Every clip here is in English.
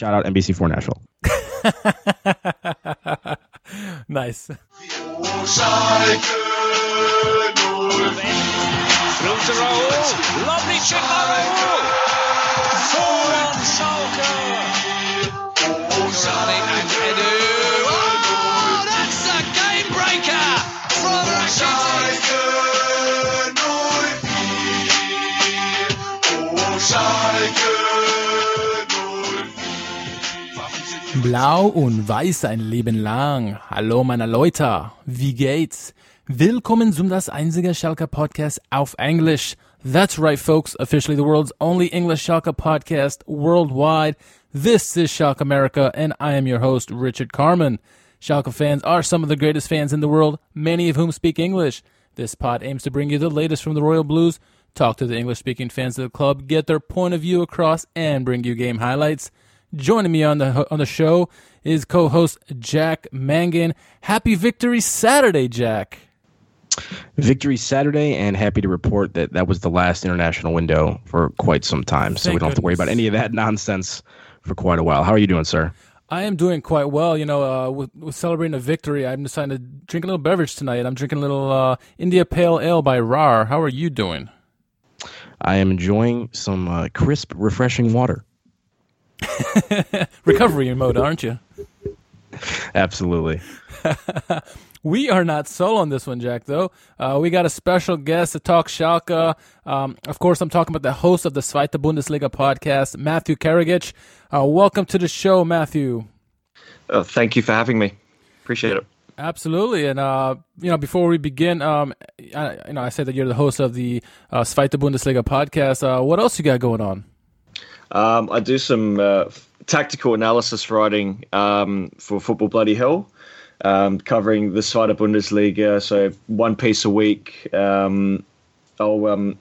Shout out NBC4 Nashville. nice. Through to Raul. Lovely chip by Raul. 4-1 Schalke. Rani and Edu. Oh, that's a game breaker from Rakitic. Blau und weiß ein Leben lang. Hallo meine Leute, wie geht's? Willkommen zum das einzige Schalke Podcast auf Englisch. That's right folks, officially the world's only English Schalke podcast worldwide. This is Schalke America and I am your host Richard Carmen. Schalke fans are some of the greatest fans in the world, many of whom speak English. This pod aims to bring you the latest from the Royal Blues, talk to the English speaking fans of the club, get their point of view across, and bring you game highlights. Joining me on the on the show is co-host Jack Mangan. Happy Victory Saturday, Jack. Victory Saturday, and happy to report that that was the last international window for quite some time. so Thank we don't have to worry about any of that nonsense for quite a while. How are you doing, sir? I am doing quite well. You know, uh, with, with celebrating a victory, I'm deciding to drink a little beverage tonight. I'm drinking a little uh, India Pale Ale by RAR. How are you doing? I am enjoying some uh, crisp, refreshing water. Recovery mode, aren't you? Absolutely. We are not solo on this one, Jack, though. Uh, we got a special guest to talk Schalke. Um, of course, I'm talking about the host of the Zweite Bundesliga podcast, Matthew Karagich. Uh, welcome to the show, Matthew. Oh, thank you for having me. Appreciate it. Absolutely, and uh, you know, before we begin, um, I, you know, I said that you're the host of the uh, Zweite Bundesliga podcast. Uh, what else you got going on? Um, I do some uh, f- tactical analysis writing um, for Football Bloody Hell, um, covering the Zweite Bundesliga. So one piece a week. Um, I'll um,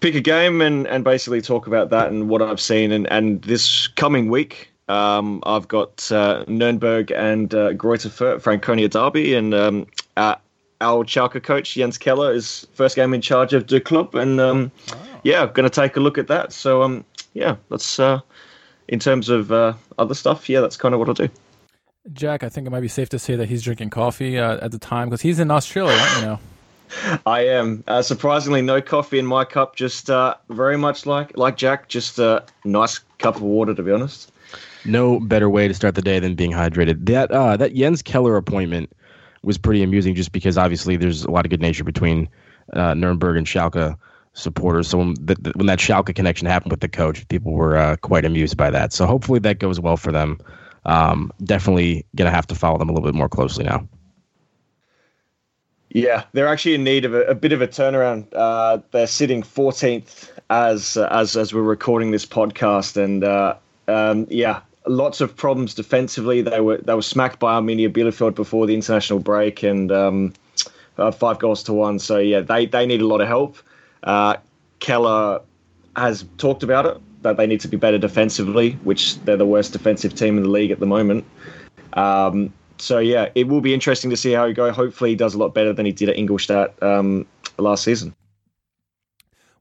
pick a game and, and basically talk about that and what I've seen. And, and this coming week, um, I've got uh, Nuremberg and uh, Greuther Fürth, Franconia Derby, and um, uh, our Schalke coach Jens Keller is first game in charge of the club, and um, yeah, going to take a look at that. So um, yeah, that's uh, in terms of uh, other stuff. Yeah, that's kind of what I'll do. Jack, I think it might be safe to say that he's drinking coffee uh, at the time because he's in Australia, right? You know. I am uh, surprisingly no coffee in my cup. Just uh, very much like like Jack, just a nice cup of water to be honest. No better way to start the day than being hydrated. That uh, that Jens Keller appointment was pretty amusing, just because obviously there's a lot of good nature between uh, Nuremberg and Schalke supporters. So when, the, when that Schalke connection happened with the coach, people were uh, quite amused by that. So hopefully that goes well for them. Um, definitely gonna have to follow them a little bit more closely now. Yeah, they're actually in need of a, a bit of a turnaround. Uh, they're sitting 14th as as as we're recording this podcast, and uh, um, yeah, lots of problems defensively. They were they were smacked by Arminia Bielefeld before the international break, and um, uh, five goals to one. So yeah, they they need a lot of help. Uh, Keller has talked about it that they need to be better defensively, which they're the worst defensive team in the league at the moment. Um, so yeah, it will be interesting to see how he go. Hopefully, he does a lot better than he did at Ingolstadt um, last season.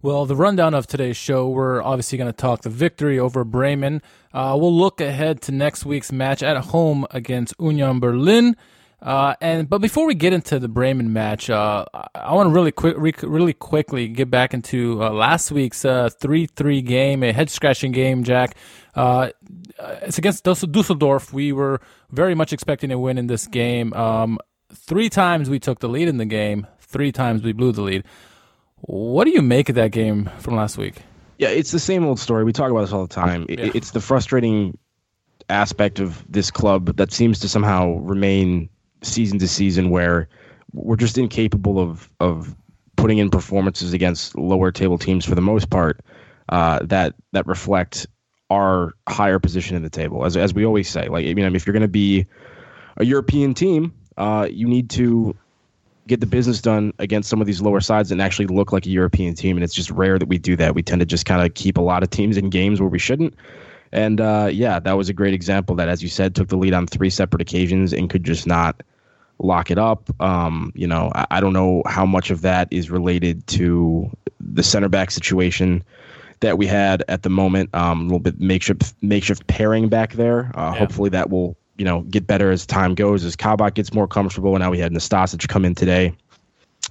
Well, the rundown of today's show, we're obviously going to talk the victory over Bremen. Uh, we'll look ahead to next week's match at home against Union Berlin. Uh, and but before we get into the Bremen match, uh, I, want to really quick, re- really quickly get back into uh, last week's uh, three-three game, a head-scratching game. Jack, uh, it's against Dus- Dusseldorf. We were very much expecting a win in this game. Um, three times we took the lead in the game. Three times we blew the lead. What do you make of that game from last week? Yeah, it's the same old story. We talk about this all the time. It, Yeah. It's the frustrating aspect of this club that seems to somehow remain season to season, where we're just incapable of of putting in performances against lower table teams for the most part uh, that that reflect our higher position in the table. As as we always say, like I mean, if you're going to be a European team, uh, you need to get the business done against some of these lower sides and actually look like a European team. And it's just rare that we do that. We tend to just kind of keep a lot of teams in games where we shouldn't. And uh, yeah, that was a great example that, as you said, took the lead on three separate occasions and could just not lock it up. Um, you know, I, I don't know how much of that is related to the center back situation that we had at the moment. Um, a little bit makeshift makeshift pairing back there. Uh, Yeah. Hopefully that will you know get better as time goes as Kabak gets more comfortable. And now we had Nastasic come in today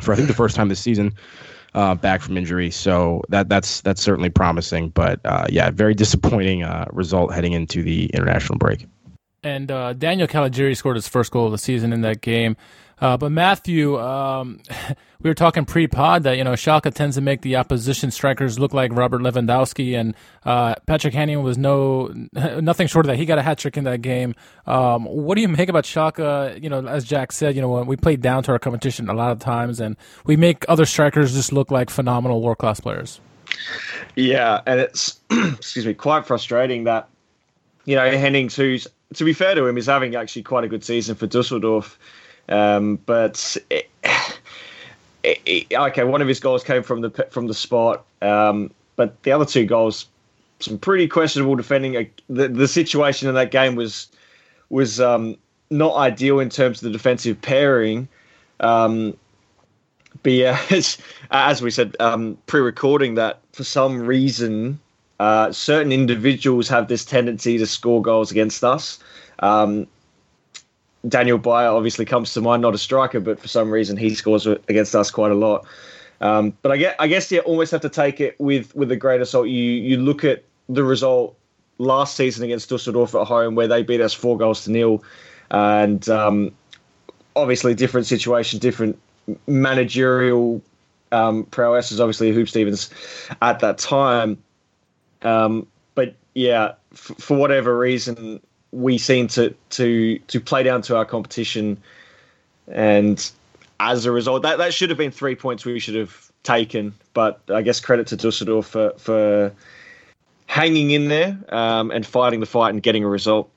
for I think the first time this season. Uh, back from injury, so that that's that's certainly promising. But uh, yeah, very disappointing uh, result heading into the international break. And uh, Daniel Caligiuri scored his first goal of the season in that game. Uh, but Matthew, um, we were talking pre-pod that you know Schalke tends to make the opposition strikers look like Robert Lewandowski, and uh, Patrick Hannian was no nothing short of that. He got a hat trick in that game. Um, what do you make about Schalke? You know, as Jack said, you know we play down to our competition a lot of times, and we make other strikers just look like phenomenal world class players. Yeah, and it's excuse me, quite frustrating that you know Henning, who's to be fair to him, is having actually quite a good season for Dusseldorf. Um, but it, it, okay, one of his goals came from the from the spot, um, but the other two goals, some pretty questionable defending. The the situation in that game was was um, not ideal in terms of the defensive pairing. Um, but yeah, as, as we said um, pre-recording, that for some reason uh, certain individuals have this tendency to score goals against us. Um, Daniel Bayer obviously comes to mind, not a striker, but for some reason he scores against us quite a lot. Um, but I guess, I guess you almost have to take it with with a of salt. You you look at the result last season against Dusseldorf at home, where they beat us four goals to nil, and um, obviously different situation, different managerial um, prowesses. Obviously, Huub Stevens at that time. Um, but yeah, f- for whatever reason, we seem to to to play down to our competition, and as a result, that that should have been three points we should have taken. But I guess credit to Dusseldorf for for hanging in there um, and fighting the fight and getting a result.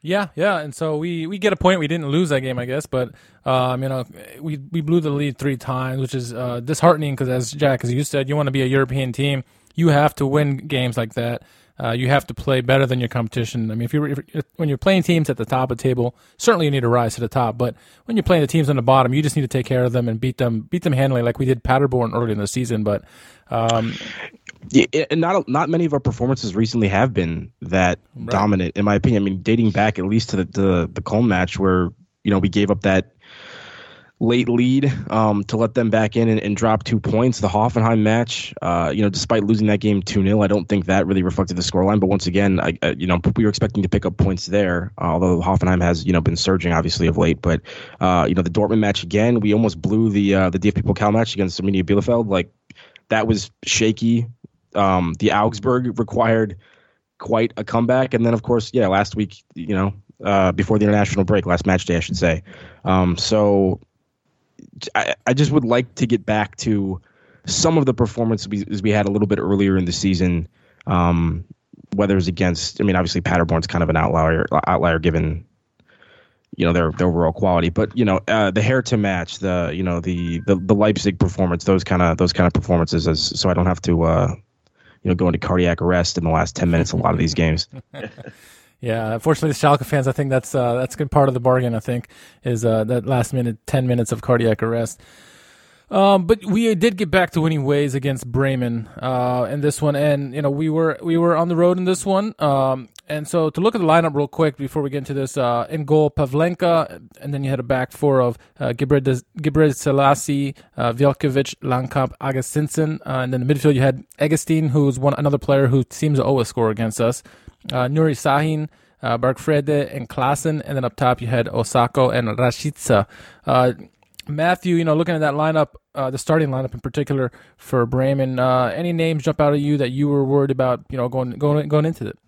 Yeah, yeah, and so we we get a point. We didn't lose that game, I guess, but um, you know, we we blew the lead three times, which is uh, disheartening because, as Jack, as you said, you want to be a European team, you have to win games like that. Uh, you have to play better than your competition. I mean, if you're if, when you're playing teams at the top of the table, certainly you need to rise to the top. But when you're playing the teams on the bottom, you just need to take care of them and beat them, beat them handily, like we did Paderborn early in the season. But um, Yeah, and not not many of our performances recently have been that dominant, in my opinion. I mean, dating back at least to the the, the Cologne match where you know we gave up that late lead um, to let them back in and, and drop two points. The Hoffenheim match, uh, you know, despite losing that game two 0 I don't think that really reflected the scoreline. But once again, I, uh, you know, we were expecting to pick up points there. Uh, although Hoffenheim has you know been surging obviously of late, but uh, you know the Dortmund match again, we almost blew the uh, the DFB Pokal match against Arminia Bielefeld. Like that was shaky. Um, the Augsburg required quite a comeback, and then of course, yeah, last week, you know, uh, before the international break, last match day, I should say. Um, so I, I just would like to get back to some of the performances we, we had a little bit earlier in the season. Um, whether it's against, I mean, obviously Paderborn's kind of an outlier, outlier given you know their their overall quality. But you know uh, the Hertha match, the you know the the, the Leipzig performance, those kind of those kind of performances, as so I don't have to uh, you know go into cardiac arrest in the last ten minutes. A lot of these games. Yeah, unfortunately, the Schalke fans, I think that's uh, that's good part of the bargain. I think is uh, that last minute, ten minutes of cardiac arrest. Um, but we did get back to winning ways against Bremen uh, in this one, and you know we were we were on the road in this one. Um, and so to look at the lineup real quick before we get into this, uh, in goal Pavlenka, and then you had a back four of uh, Gebre Gebre Selassie, uh, Veljkovic, Langkamp, Augustinsson, uh, and then the midfield you had Eggestein, who's one another player who seems to always score against us uh, Nuri Sahin, uh, Bargfrede, and Klaassen. And then up top, you had Osako and Rashica. Uh, Matthew, you know, looking at that lineup, uh, the starting lineup in particular for Bremen, uh, any names jump out at you that you were worried about, you know, going going going into it?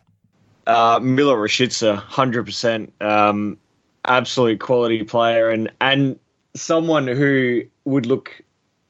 Uh, Milot Rashica, hundred percent, um, absolute quality player, and and someone who would look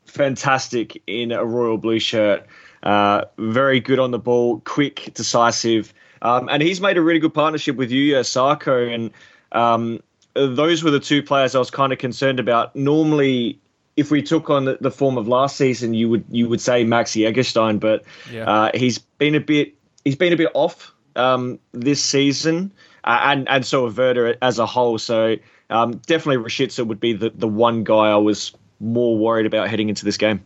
fantastic in a royal blue shirt. Uh, very good on the ball, quick, decisive, um, and he's made a really good partnership with Yuya Osako, and um, those were the two players I was kind of concerned about. Normally, if we took on the, the form of last season, you would you would say Maxi Eggestein, but Yeah. uh, he's been a bit he's been a bit off um, this season, uh, and and so have Werder as a whole. So um, definitely Rashica would be the, the one guy I was more worried about heading into this game.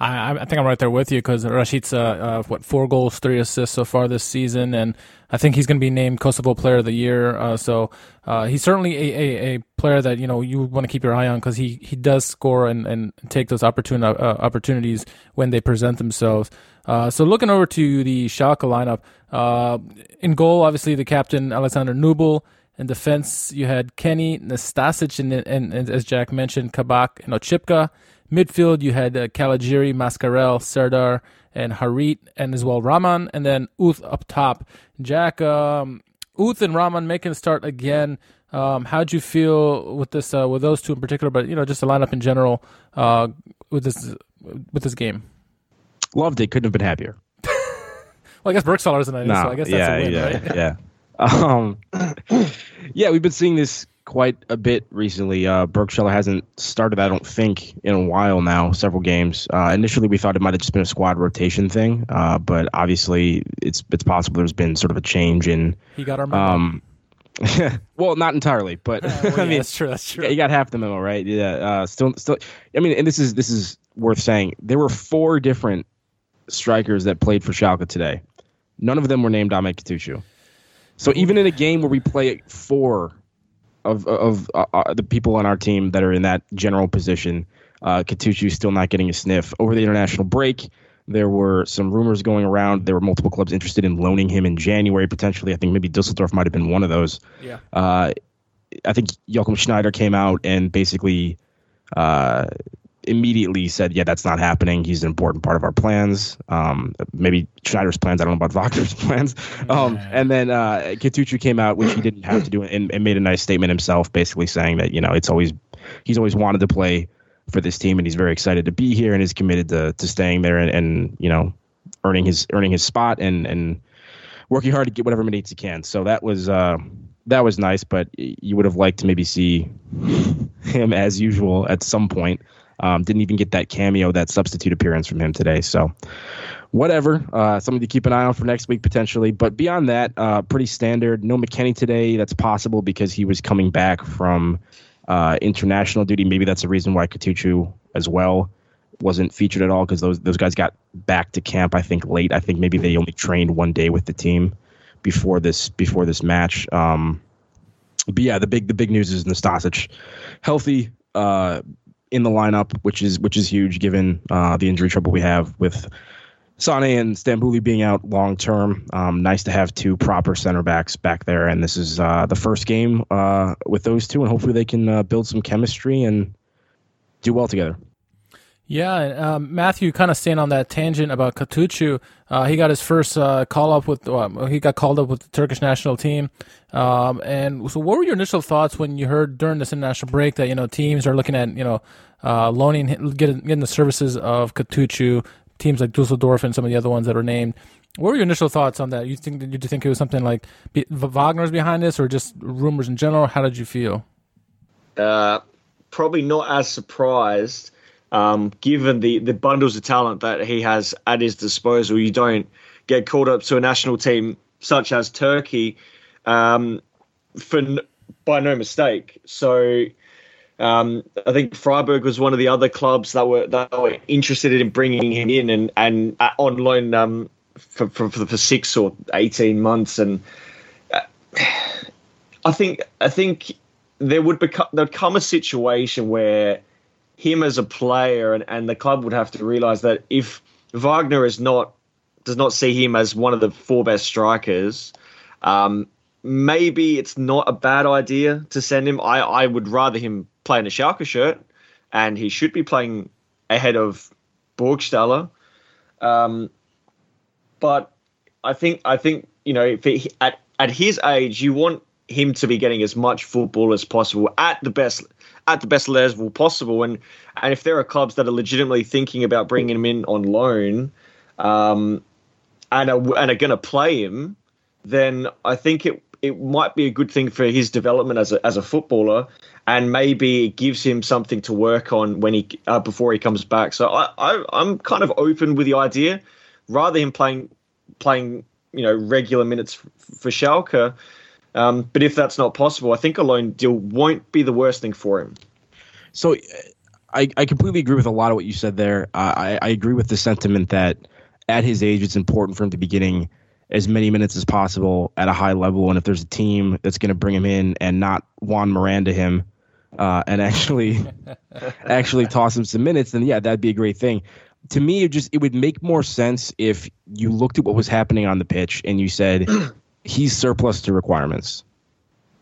I, I think I'm right there with you because Rashica, uh, what four goals, three assists so far this season, and I think he's going to be named Kosovo Player of the Year. Uh, so uh, he's certainly a, a, a, player that you know you want to keep your eye on because he, he does score and, and take those opportun- uh, opportunities when they present themselves. Uh, so looking over to the Schalke lineup, uh, in goal, obviously the captain Alexander Nubel. In defense, you had Kenny, Nastasic, and, and, and as Jack mentioned, Kabak and Oczipka. Midfield, you had uh, Caligiuri, Mascarell, Serdar, and Harit, and as well Raman, and then Uth up top. Jack, um, Uth and Raman making a start again. Um, how'd you feel with this, uh, with those two in particular, but you know, just the lineup in general uh, with this with this game? Loved it. Couldn't have been happier. well, I guess Burgstaller isn't, no, so I guess that's yeah, a win, yeah, right? yeah. Um, yeah, we've been seeing this quite a bit recently. Uh, Burgstaller hasn't started, I don't think, in a while now, several games. Uh, initially, we thought it might have just been a squad rotation thing, uh, but obviously, it's it's possible there's been sort of a change in. He got our memo. Um, well, not entirely, but well, yeah, I mean, that's true. That's true. you got half the memo, right? Yeah. Uh, still, still. I mean, and this is this is worth saying. There were four different strikers that played for Schalke today. None of them were named Ahmed Kutucu. So even in a game where we play four of of uh, uh, the people on our team that are in that general position, uh, Kutucu still not getting a sniff. Over the international break, there were some rumors going around. There were multiple clubs interested in loaning him in January potentially. I think maybe Dusseldorf might have been one of those. Yeah. Uh, I think Jochen Schneider came out and basically uh, immediately said, "Yeah, that's not happening. He's an important part of our plans. Um, maybe Schneider's plans. I don't know about Wagner's plans." Um, and then uh, came out, which he didn't have to do, and, and made a nice statement himself, basically saying that you know it's always he's always wanted to play for this team, and he's very excited to be here, and is committed to to staying there, and, and you know earning his earning his spot and and working hard to get whatever minutes he can. So that was. Uh, that was nice, but you would have liked to maybe see him as usual at some point. Um, didn't even get that cameo, that substitute appearance from him today. So, whatever. Uh, something to keep an eye on for next week potentially. But beyond that, uh, pretty standard. No McKennie today. That's possible because he was coming back from uh, international duty. Maybe that's the reason why Kutucu as well wasn't featured at all because those those guys got back to camp. I think late. I think maybe they only trained one day with the team before this before this match. Um, but yeah, the big the big news is Nastasic healthy uh, in the lineup, which is which is huge given uh, the injury trouble we have with Sane and Stambouli being out long term. Um, nice to have two proper center backs back there, and this is uh, the first game uh, with those two, and hopefully they can uh, build some chemistry and do well together. Yeah, um, Matthew, kind of staying on that tangent about Kutucu, uh, he got his first uh, call up with. Uh, he got called up with the Turkish national team. Um, and so, what were your initial thoughts when you heard during this international break that you know teams are looking at you know uh, loaning, getting, getting the services of Kutucu, teams like Dusseldorf and some of the other ones that are named. What were your initial thoughts on that? You think did you think it was something like Wagner's behind this, or just rumors in general? How did you feel? Uh, probably not as surprised um, given the, the bundles of talent that he has at his disposal, you don't get called up to a national team such as Turkey um, for by no mistake. So um, I think Freiburg was one of the other clubs that were that were interested in bringing him in and and uh, on loan um, for, for for six or eighteen months. And uh, I think I think there would become there'd come a situation where him as a player and, and the club would have to realize that if Wagner is not does not see him as one of the four best strikers, um, maybe it's not a bad idea to send him. I, I would rather him play in a Schalke shirt, and he should be playing ahead of Burgstaller. Um, but I think I think you know at at his age, you want him to be getting as much football as possible at the best at the best level possible. And and if there are clubs that are legitimately thinking about bringing him in on loan, um, and are, and are going to play him, then I think it it might be a good thing for his development as a as a footballer, and maybe it gives him something to work on when he uh, before he comes back. So I, I I'm kind of open with the idea, rather him playing playing you know regular minutes for Schalke. Um, but if that's not possible, I think a loan deal won't be the worst thing for him. So I, I completely agree with a lot of what you said there. Uh, I, I agree with the sentiment that at his age, it's important for him to be getting as many minutes as possible at a high level. And if there's a team that's going to bring him in and not Juan Miranda him uh, and actually actually toss him some minutes, then yeah, that'd be a great thing. To me, it just it would make more sense if you looked at what was happening on the pitch and you said he's surplus to requirements.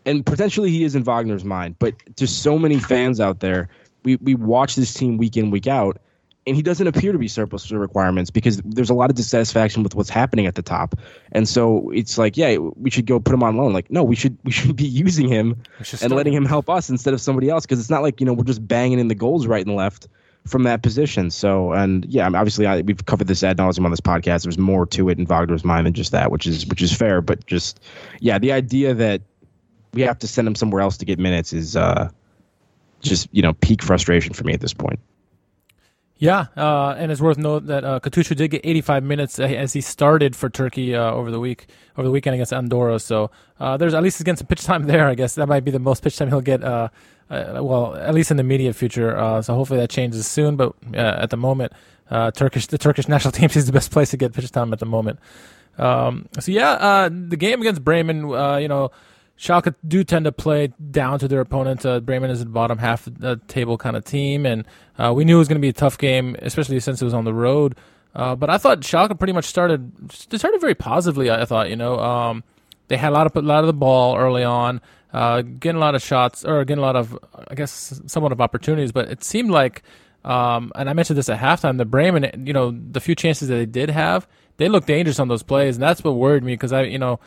And potentially he is in Wagner's mind, but there's so many fans out there. We we watch this team week in week out, and he doesn't appear to be surplus to requirements because there's a lot of dissatisfaction with what's happening at the top. And so it's like, yeah, we should go put him on loan. Like, no, we should we should be using him and letting him help us instead of somebody else because it's not like you know we're just banging in the goals right and left from that position. So, and yeah, obviously, I, we've covered this ad nauseum on this podcast. There's more to it in Wagner's mind than just that, which is which is fair. But just yeah, the idea that we have to send him somewhere else to get minutes is uh, just you know peak frustration for me at this point. Yeah, uh, and it's worth note that uh, Kutucu did get 85 minutes as he started for Turkey uh, over the week, over the weekend against Andorra. So uh, there's at least against some pitch time there. I guess that might be the most pitch time he'll get. Uh, uh, well, at least in the immediate future. Uh, so hopefully that changes soon. But uh, at the moment, uh, Turkish the Turkish national team is the best place to get pitch time at the moment. Um, so yeah, the game against Bremen, you know Schalke do tend to play down to their opponent. Uh, Bremen is the bottom half of the table kind of team, and uh, we knew it was going to be a tough game, especially since it was on the road. Uh, but I thought Schalke pretty much started started very positively. I thought, you know, um, they had a lot of a lot of the ball early on, uh, getting a lot of shots or getting a lot of, I guess, somewhat of opportunities. But it seemed like, um, and I mentioned this at halftime, the Bremen, you know, the few chances that they did have, they looked dangerous on those plays, and that's what worried me because I, you know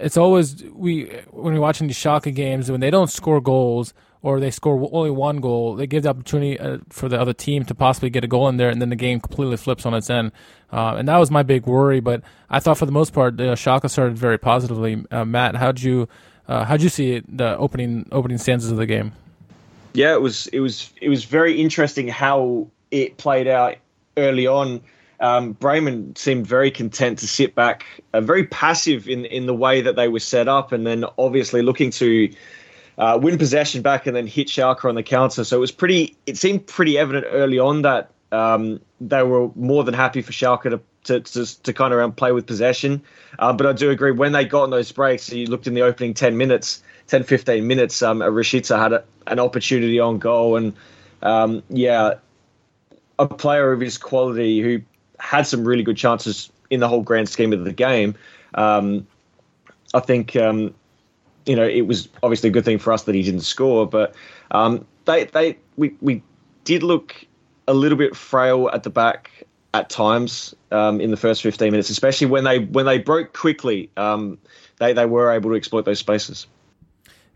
it's always we when we're watching these Schalke games when they don't score goals or they score only one goal, they give the opportunity uh, for the other team to possibly get a goal in there, and then the game completely flips on its end. Uh, and that was my big worry. But I thought for the most part, uh, Schalke started very positively. Uh, Matt, how'd you uh, how'd you see it, the opening opening stanzas of the game? Yeah, it was it was it was very interesting how it played out early on um, Bremen seemed very content to sit back, uh, very passive in in the way that they were set up, and then obviously looking to uh, win possession back and then hit Schalke on the counter. So it was pretty. It seemed pretty evident early on that um, they were more than happy for Schalke to to, to, to kind of play with possession. Uh, but I do agree when they got on those breaks, you looked in the opening 10 minutes, 10, 15 minutes, um, Rashica had a, an opportunity on goal. And um, yeah, a player of his quality who had some really good chances in the whole grand scheme of the game. Um, I think um, you know it was obviously a good thing for us that he didn't score, but um, they they we we did look a little bit frail at the back at times um, in the first 15 minutes, especially when they when they broke quickly. Um, they they were able to exploit those spaces.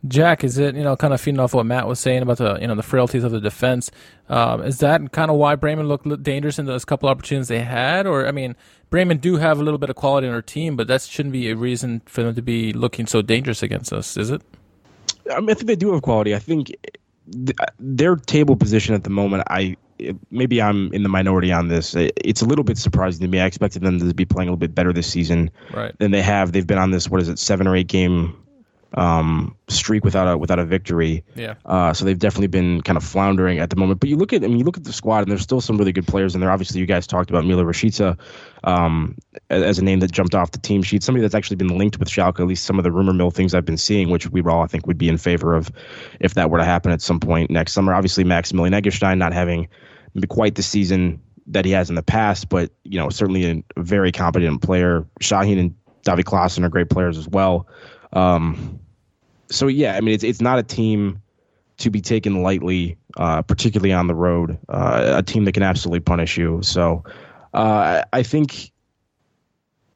Jack, is it you know kind of feeding off what Matt was saying about the you know the frailties of the defense? Um, is that kind of why Bremen looked dangerous in those couple opportunities they had? Or I mean, Bremen do have a little bit of quality in their team, but that shouldn't be a reason for them to be looking so dangerous against us, is it? I mean, I think they do have quality. I think th- their table position at the moment, I maybe I'm in the minority on this. It's a little bit surprising to me. I expected them to be playing a little bit better this season right. than they have. They've been on this what is it, seven or eight game um, streak without a without a victory. Yeah. Uh, so they've definitely been kind of floundering at the moment. But you look at I mean you look at the squad and there's still some really good players in there. Obviously you guys talked about Milot Rashica um, as a name that jumped off the team sheet. Somebody that's actually been linked with Schalke. At least some of the rumor mill things I've been seeing, which we all I think would be in favor of if that were to happen at some point next summer. Obviously Maximilian Eggestein not having quite the season that he has in the past, but you know certainly a very competent player. Sahin and David Klaassen are great players as well. Um, so yeah, I mean it's it's not a team to be taken lightly, uh, particularly on the road. Uh, a team that can absolutely punish you. So uh, I think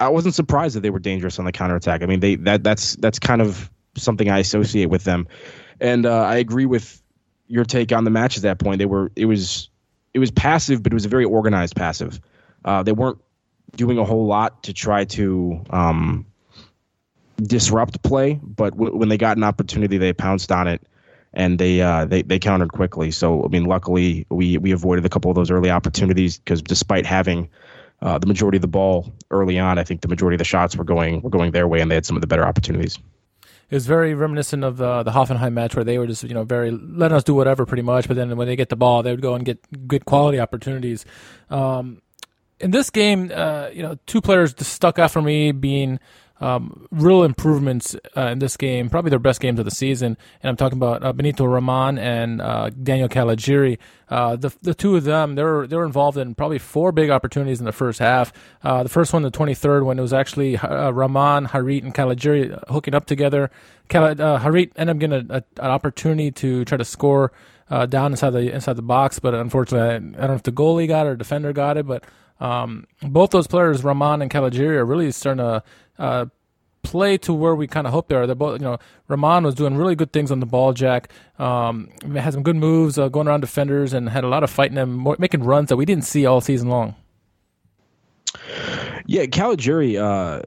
I wasn't surprised that they were dangerous on the counterattack. I mean they that that's that's kind of something I associate with them, and uh, I agree with your take on the match at that point. They were it was it was passive, but it was a very organized passive. Uh, they weren't doing a whole lot to try to um, disrupt play, but w- when they got an opportunity, they pounced on it and they uh, they they countered quickly. So I mean, luckily we we avoided a couple of those early opportunities because despite having uh, the majority of the ball early on, I think the majority of the shots were going were going their way, and they had some of the better opportunities. It was very reminiscent of the the Hoffenheim match where they were just you know very letting us do whatever pretty much, but then when they get the ball, they would go and get good quality opportunities. Um, in this game, uh, you know, two players stuck out for me being um, real improvements uh, in this game, probably their best games of the season. And I'm talking about uh, Benito Raman and uh, Daniel Caligiuri. Uh, the the two of them, they were they were involved in probably four big opportunities in the first half. Uh, the first one, the 23rd, when it was actually uh, Raman, Harit, and Caligiuri hooking up together. Cal- Harit ended up getting a, a, an opportunity to try to score down inside the inside the box, but unfortunately, I, I don't know if the goalie got it or defender got it, but. Um, both those players, Ramon and Caligiuri, are really starting to uh, play to where we kind of hope they are. They're both, you know, Ramon was doing really good things on the ball jack. Um, had some good moves uh, going around defenders and had a lot of fighting them, making runs that we didn't see all season long. Yeah, Caligiuri, uh,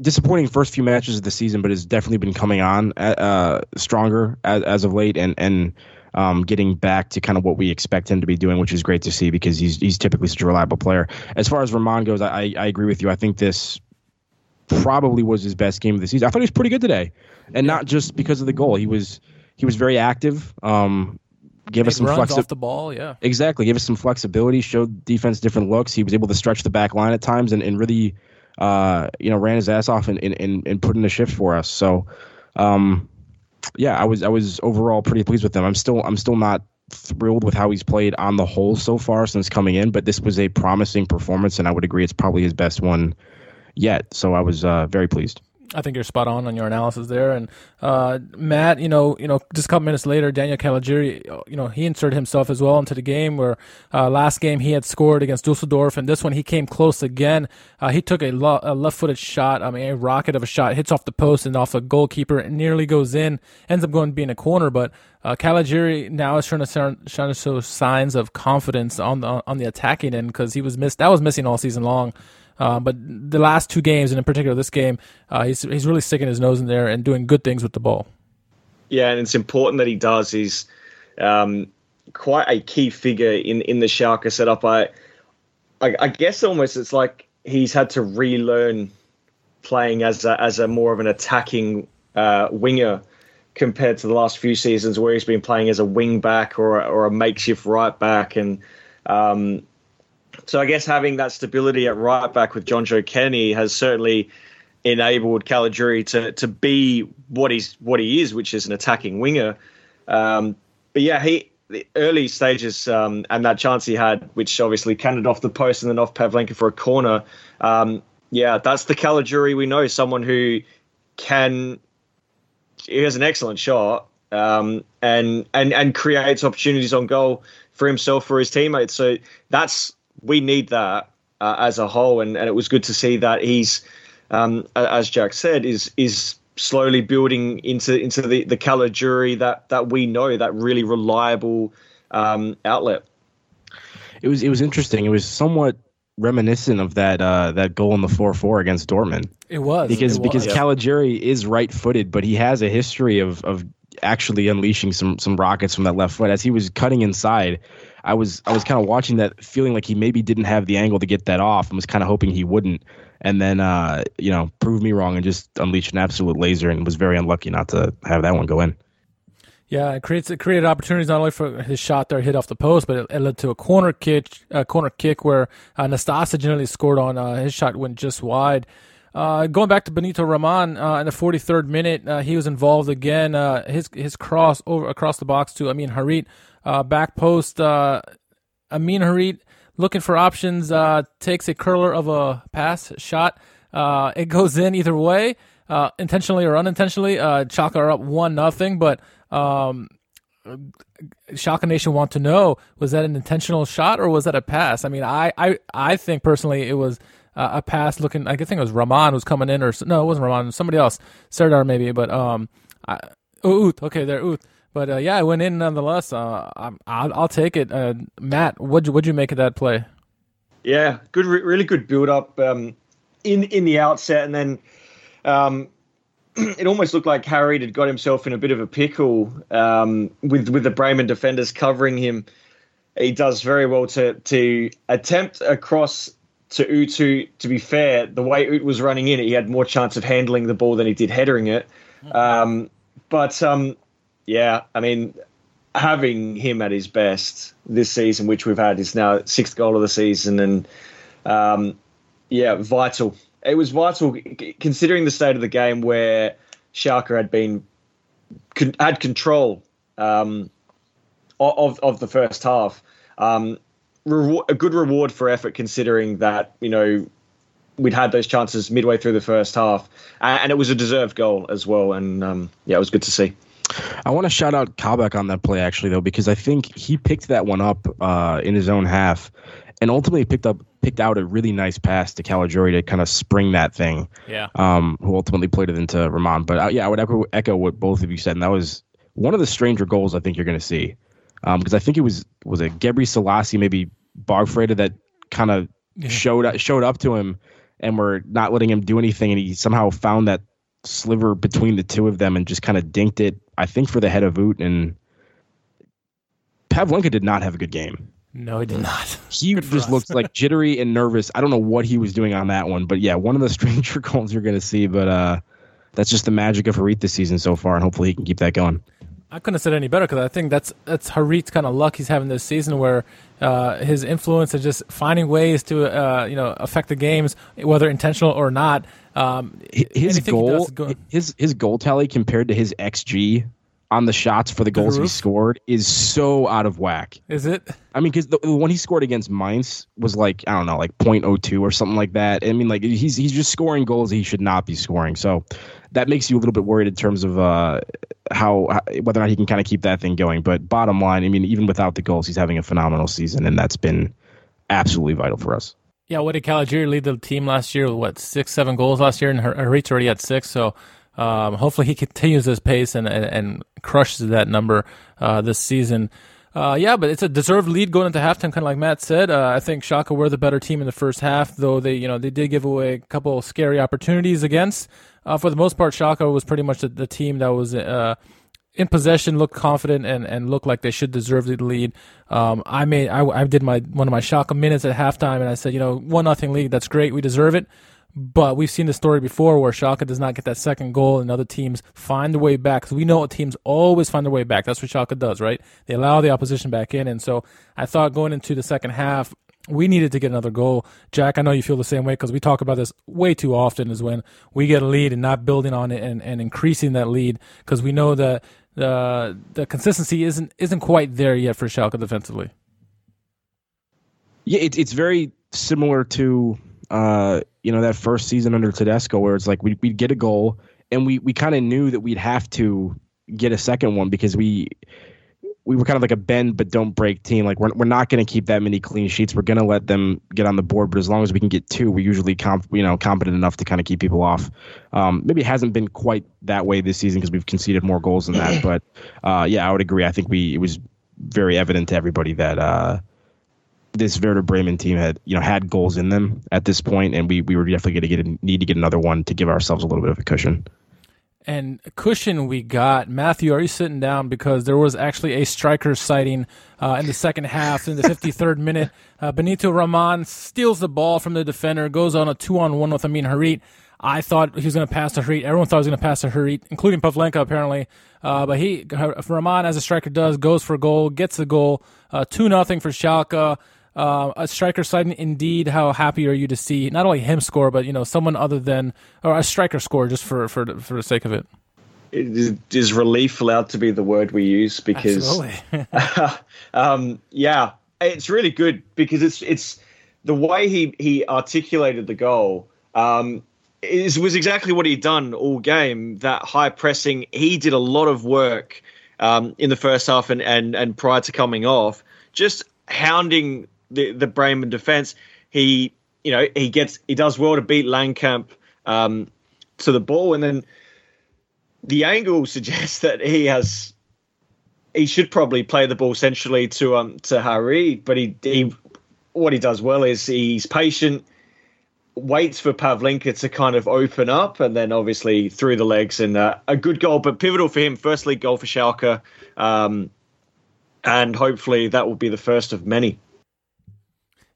disappointing first few matches of the season, but has definitely been coming on uh, stronger as, as of late and and um, getting back to kind of what we expect him to be doing, which is great to see because he's he's typically such a reliable player. As far as Raman goes, I, I agree with you. I think this probably was his best game of the season. I thought he was pretty good today, and not just because of the goal. He was he was very active. Um, give us some flexibility off the ball. Yeah, exactly. Give us some flexibility. Showed defense different looks. He was able to stretch the back line at times and, and really, uh, you know, ran his ass off and and, and, and put in a shift for us. So, um, yeah, I was I was overall pretty pleased with him. I'm still I'm still not thrilled with how he's played on the whole so far since coming in, but this was a promising performance, and I would agree it's probably his best one yet. So I was uh, very pleased. I think you're spot on on your analysis there. And uh, Matt, you know, you know, just a couple minutes later, Daniel Caligiuri, you know, he inserted himself as well into the game. Where uh, last game he had scored against Dusseldorf, and this one he came close again. Uh, he took a, lo- a, left-footed shot, I mean, a rocket of a shot, hits off the post and off the goalkeeper, and nearly goes in. Ends up going being a corner, but uh, Caligiuri now is trying to, trying to show signs of confidence on the on the attacking end because he was missed. That was missing all season long. Uh, but the last two games, and in particular this game, uh, he's he's really sticking his nose in there and doing good things with the ball. Yeah, and it's important that he does. He's um, quite a key figure in in the Schalke setup. I, I, I guess almost it's like he's had to relearn playing as a, as a more of an attacking uh, winger compared to the last few seasons where he's been playing as a wing back or or a makeshift right back and. Um, so I guess having that stability at right back with Jonjoe Kenny has certainly enabled Caligiuri to to be what he's what he is, which is an attacking winger. Um, but yeah, he the early stages um, and that chance he had, which obviously cannoned off the post and then off Pavlenka for a corner. Um, yeah, that's the Caligiuri we know. Someone who can he has an excellent shot um, and and and creates opportunities on goal for himself for his teammates. So that's we need that uh, as a whole, and, and it was good to see that he's, um, as Jack said, is is slowly building into into the the Caligiuri that that we know that really reliable um, outlet. It was it was interesting. It was somewhat reminiscent of that uh, that goal in the four four against Dortmund. It was because it because was. Caligiuri is right footed, but he has a history of of actually unleashing some some rockets from that left foot as he was cutting inside. I was I was kind of watching that, feeling like he maybe didn't have the angle to get that off, and was kind of hoping he wouldn't. And then, uh, you know, proved me wrong and just unleashed an absolute laser, and was very unlucky not to have that one go in. Yeah, it creates it created opportunities not only for his shot there hit off the post, but it, it led to a corner kick, a corner kick where uh, generally scored on. Uh, his shot went just wide. Uh, going back to Benito Raman uh, in the 43rd minute, uh, he was involved again. Uh, his his cross over across the box to Amin Harit uh, back post, uh, Amin Harit looking for options, takes a curler of a pass shot. It goes in either way, intentionally or unintentionally. Uh, Schalke are up one nothing, but um, Schalke Nation want to know was that an intentional shot or was that a pass? I mean, I I, I think personally it was uh, a pass. Looking, I think it was Raman who's coming in, or no, it wasn't Raman, somebody else, Serdar maybe, but um, I, Uth, okay, there, Uth. But uh, yeah, I went in nonetheless. Uh, I'll, I'll take it. Uh, Matt, what'd you, what'd you make of that play? Yeah, good, really good build up um, in in the outset, and then um, it almost looked like Harit had got himself in a bit of a pickle um, with with the Bremen defenders covering him. He does very well to to attempt across to Utu, to be fair, the way Uth was running in, he had more chance of handling the ball than he did headering it. Um, but um, yeah, I mean, having him at his best this season, which we've had, is now sixth goal of the season, and um, yeah, vital. It was vital considering the state of the game where Schalke had been had control um, of of the first half. Um, a good reward for effort, considering that you know we'd had those chances midway through the first half, and it was a deserved goal as well. And um, yeah, it was good to see. I want to shout out Kabak on that play actually though because I think he picked that one up uh, in his own half, and ultimately picked up picked out a really nice pass to Caligiuri to kind of spring that thing. Yeah. Um, who ultimately played it into Ramon. But uh, yeah, I would echo, echo what both of you said, and that was one of the stranger goals I think you're going to see, because um, I think it was was a Gebre Selassie maybe Bargfrede that kind of yeah. showed showed up to him and were not letting him do anything, and he somehow found that sliver between the two of them and just kind of dinked it. I think for the head of Uth and Pavlenka did not have a good game. No, he did not. He just looked like jittery and nervous. I don't know what he was doing on that one, but yeah, one of the stranger goals you're going to see. But uh, that's just the magic of Harit this season so far, and hopefully he can keep that going. I couldn't have said any better because I think that's that's Harit's kind of luck he's having this season, where uh, his influence is just finding ways to uh, you know affect the games, whether intentional or not. Um, his goal, his his goal tally compared to his xG on the shots for the goals the he scored is so out of whack. Is it? I mean, because the, the, one he scored against Mainz was like I don't know, like .02 or something like that. I mean, like he's he's just scoring goals he should not be scoring. So that makes you a little bit worried in terms of uh, how, how whether or not he can kind of keep that thing going. But bottom line, I mean, even without the goals, he's having a phenomenal season, and that's been absolutely vital for us. Yeah, what did Caligiuri lead the team last year? What six, seven goals last year, and Harit's already at six. So um, hopefully he continues this pace and, and, and crushes that number uh, this season. Uh, yeah, but it's a deserved lead going into halftime, kind of like Matt said. Uh, I think Schalke were the better team in the first half, though they, you know, they did give away a couple scary opportunities against. Uh, for the most part, Schalke was pretty much the, the team that was uh, in possession, looked confident, and, and looked like they should deserve the lead. Um, I made, I, I did my one of my Schalke minutes at halftime, and I said, you know, one nothing lead, that's great, we deserve it. But we've seen the story before where Schalke does not get that second goal and other teams find their way back. Because we know teams always find their way back. That's what Schalke does, right? They allow the opposition back in. And so I thought going into the second half, we needed to get another goal. Jack, I know you feel the same way because we talk about this way too often is when we get a lead and not building on it and, and increasing that lead because we know that the the consistency isn't isn't quite there yet for Schalke defensively. Yeah, it, it's very similar to uh, you know, that first season under Tedesco, where it's like we'd, we'd get a goal and we, we kind of knew that we'd have to get a second one because we we were kind of like a bend but don't break team. Like we're, we're not going to keep that many clean sheets. We're going to let them get on the board, but as long as we can get two, we're usually comp, you know competent enough to kind of keep people off. Um, maybe it hasn't been quite that way this season because we've conceded more goals than that. But uh, yeah, I would agree. I think we it was very evident to everybody that uh, this Werder Bremen team had you know had goals in them at this point, and we we were definitely going to get a, need to get another one to give ourselves a little bit of a cushion. And cushion we got. Matthew, are you sitting down? Because there was actually a striker sighting uh, in the second half, in the 53rd minute. Uh, Benito Raman steals the ball from the defender, goes on a two on one with Amin Harit. I thought he was going to pass to Harit. Everyone thought he was going to pass to Harit, including Pavlenka, apparently. Uh, but he, Raman, as a striker does, goes for goal, gets the goal. Uh, 2 nothing for Schalke uh, a striker side. Indeed, how happy are you to see not only him score, but you know someone other than or a striker score just for for for the sake of it. Is, is relief allowed to be the word we use? Because um, yeah, it's really good because it's it's the way he he articulated the goal. Um, is was exactly what he'd done all game. That high pressing, he did a lot of work um, in the first half and, and and prior to coming off, just hounding the the Bremen defense. He you know he gets he does well to beat Langkamp um, to the ball, and then the angle suggests that he has he should probably play the ball centrally to um to Harit, but he he what he does well is he's patient, waits for Pavlenka to kind of open up, and then obviously through the legs and uh, a good goal, but pivotal for him. First league goal for Schalke, um, and hopefully that will be the first of many.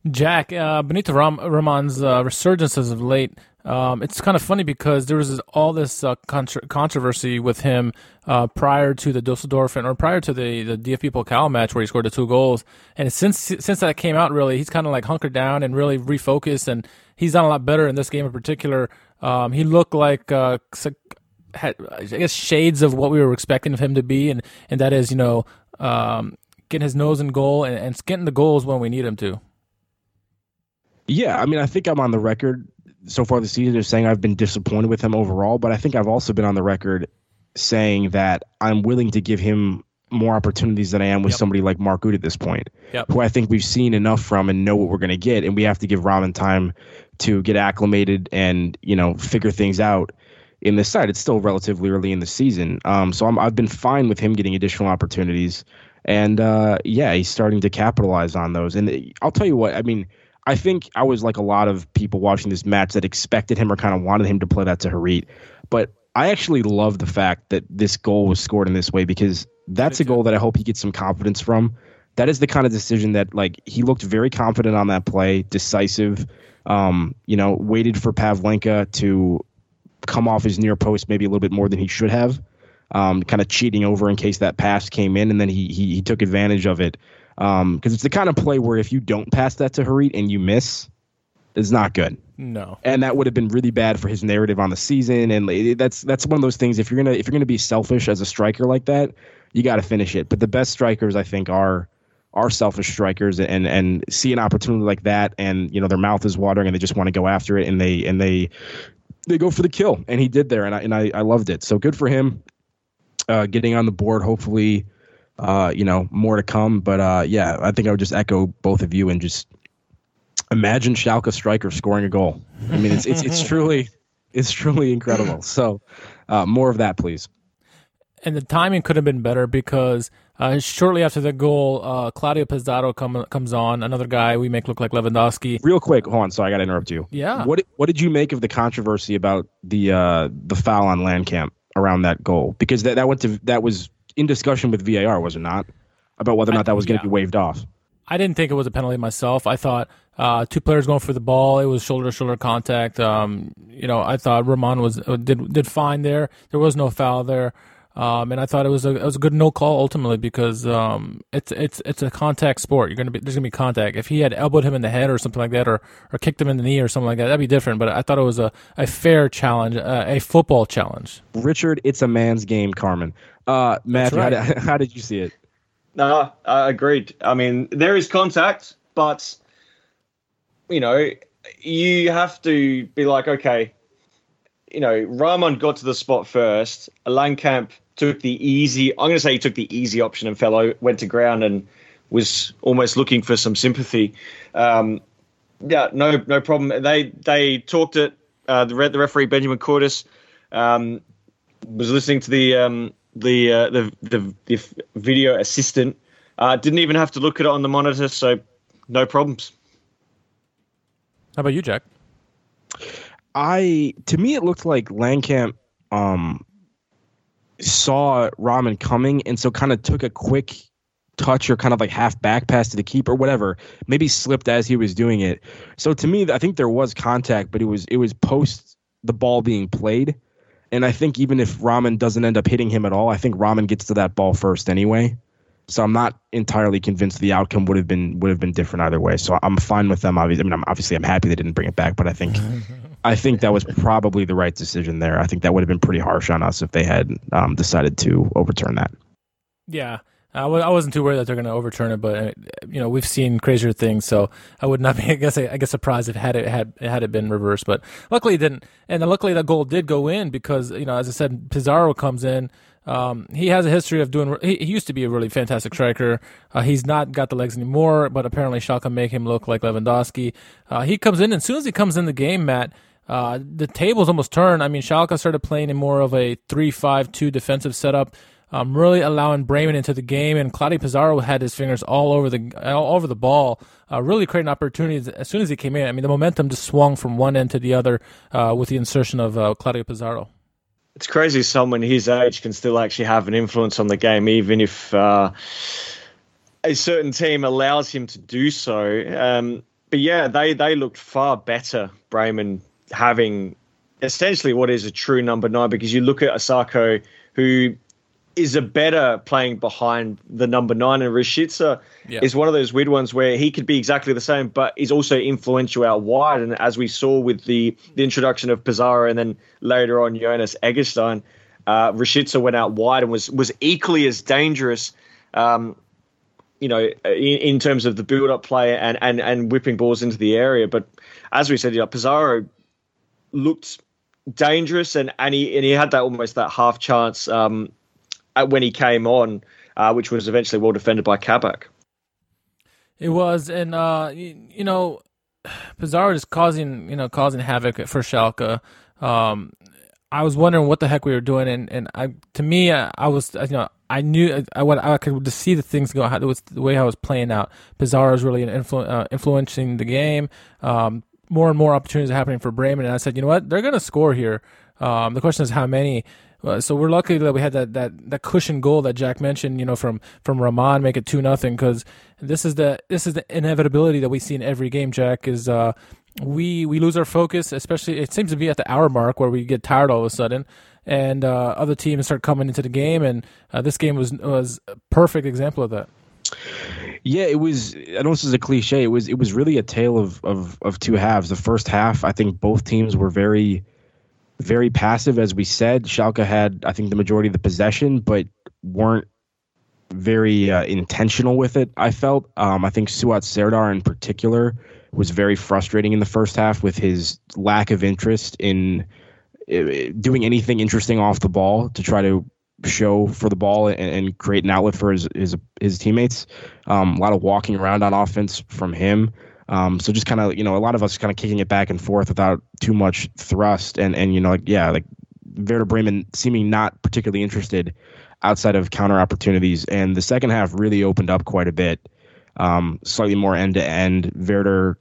Jack, uh, Benito Ram- Raman's uh, resurgence as of late, um, it's kind of funny because there was all this uh, contra- controversy with him uh, prior to the Dusseldorf or prior to the, the DFB Pokal match where he scored the two goals. And since since that came out, really, he's kind of like hunkered down and really refocused, and he's done a lot better in this game in particular. Um, he looked like uh, had, I guess shades of what we were expecting of him to be, and and that is you know um, getting his nose in goal and, and getting the goals when we need him to. Yeah, I mean, I think I'm on the record so far this season as saying I've been disappointed with him overall, but I think I've also been on the record saying that I'm willing to give him more opportunities than I am with yep. somebody like Mark Uth at this point, yep. who I think we've seen enough from and know what we're going to get, and we have to give Raman time to get acclimated and you know figure things out in this side. It's still relatively early in the season, um, so i have been fine with him getting additional opportunities, and uh, yeah, he's starting to capitalize on those. And I'll tell you what, I mean. I think I was like a lot of people watching this match that expected him or kind of wanted him to play that to Harit. But I actually love the fact that this goal was scored in this way because that's a goal that I hope he gets some confidence from. That is the kind of decision that like he looked very confident on that play, decisive. Um, you know, waited for Pavlenka to come off his near post maybe a little bit more than he should have. Um, kind of cheating over in case that pass came in, and then he he, he took advantage of it. Because um, it's the kind of play where if you don't pass that to Harit and you miss, it's not good. No, and that would have been really bad for his narrative on the season. And that's that's one of those things. If you're gonna if you're gonna be selfish as a striker like that, you got to finish it. But the best strikers, I think, are are selfish strikers and and see an opportunity like that, and you know their mouth is watering and they just want to go after it, and they and they they go for the kill, and he did there, and I and I, I loved it. So good for him, uh, getting on the board. Hopefully, uh, you know more to come. But uh, yeah, I think I would just echo both of you and just imagine Schalke striker scoring a goal. I mean, it's it's it's truly it's truly incredible. So, uh, more of that, please. And the timing could have been better because uh, shortly after the goal, uh, Claudio Pizarro come, comes on, another guy we make look like Lewandowski. Real quick, hold on, so I got to interrupt you. Yeah. What what did you make of the controversy about the uh, the foul on Langkamp around that goal? Because that, that went to that was in discussion with VAR, was it not? About whether or not that was going to yeah. be waved off. I didn't think it was a penalty myself. I thought uh, two players going for the ball. It was shoulder to shoulder contact. Um, you know, I thought Raman was uh, did did fine there. There was no foul there, um, and I thought it was a it was a good no call ultimately because um, it's it's it's a contact sport. You're gonna be there's gonna be contact. If he had elbowed him in the head or something like that, or or kicked him in the knee or something like that, that'd be different. But I thought it was a, a fair challenge, uh, a football challenge. Richard, it's a man's game, Carmen. Uh, Matthew, right. how, did, how did you see it? No, I agreed. I mean, there is contact, but you know, you have to be like, okay, you know, Raman got to the spot first. Langkamp took the easy. I'm going to say he took the easy option and fell, went to ground and was almost looking for some sympathy. Um, yeah, no, no problem. They they talked it. Uh, the the referee Benjamin Cortus um, was listening to the um, the, uh, the, the the video assistant. Uh, didn't even have to look at it on the monitor, so no problems. How about you, Jack? I to me it looked like Langkamp um, saw Raman coming, and so kind of took a quick touch or kind of like half back pass to the keeper, or whatever. Maybe slipped as he was doing it. So to me, I think there was contact, but it was it was post the ball being played. And I think even if Raman doesn't end up hitting him at all, I think Raman gets to that ball first anyway. So I'm not entirely convinced the outcome would have been would have been different either way. So I'm fine with them. Obviously, I mean, I'm, obviously, I'm happy they didn't bring it back, but I think I think that was probably the right decision there. I think that would have been pretty harsh on us if they had um, decided to overturn that. Yeah, I w- I wasn't too worried that they're going to overturn it, but uh, you know we've seen crazier things, so I would not be. I guess I, guess surprised if had it had had it been reversed, but luckily it didn't. And luckily that goal did go in because you know as I said, Pizarro comes in. Um, he has a history of doing. He, he used to be a really fantastic striker. Uh, he's not got the legs anymore, but apparently Schalke make him look like Lewandowski. Uh, he comes in, and as soon as he comes in the game, Matt, uh, the tables almost turned. I mean, Schalke started playing in more of a three-five-two defensive setup, um, really allowing Bremen into the game. And Claudio Pizarro had his fingers all over the all over the ball, uh, really creating opportunities as soon as he came in. I mean, the momentum just swung from one end to the other uh, with the insertion of uh, Claudio Pizarro it's crazy someone his age can still actually have an influence on the game, even if uh, a certain team allows him to do so. Um, but yeah, they they looked far better. Bremen having essentially what is a true number nine because you look at Osako, who is a better playing behind the number nine, and Rashica Yeah. is one of those weird ones where he could be exactly the same, but is also influential out wide. And as we saw with the the introduction of Pizarro and then later on Jonas Eggestein, uh, Rashica went out wide and was was equally as dangerous. Um, you know, in, in terms of the build-up play and, and, and whipping balls into the area. But as we said, you know, Pizarro looked dangerous and, and he and he had that almost that half chance um, when he came on, uh, which was eventually well defended by Kabak. It was, and uh, you, you know, Pizarro is causing you know causing havoc for Schalke. Um, I was wondering what the heck we were doing, and, and I to me I, I was you know I knew I, what I could see the things go how was the way I was playing out. Pizarro is really influ- uh, influencing the game. Um, more and more opportunities are happening for Bremen, and I said, you know what, they're going to score here. Um, the question is how many. Uh, so we're lucky that we had that, that, that cushion goal that Jack mentioned, you know, from from Raman make it two nothing because this is the this is the inevitability that we see in every game. Jack is uh, we we lose our focus, especially it seems to be at the hour mark where we get tired all of a sudden, and uh, other teams start coming into the game, and uh, this game was was a perfect example of that. Yeah, it was. I know this is a cliche. It was. It was really a tale of of of two halves. The first half, I think both teams were very, very passive. As we said, Schalke had, I think, the majority of the possession, but weren't very uh, intentional with it. I felt. Um, I think Suat Serdar in particular was very frustrating in the first half with his lack of interest in uh, doing anything interesting off the ball to try to show for the ball and, and create an outlet for his his, his teammates. Um, a lot of walking around on offense from him. Um, so just kind of you know a lot of us kind of kicking it back and forth without too much thrust and and you know like yeah like Werder Bremen seeming not particularly interested outside of counter opportunities and the second half really opened up quite a bit. Um, slightly more end to end. Werder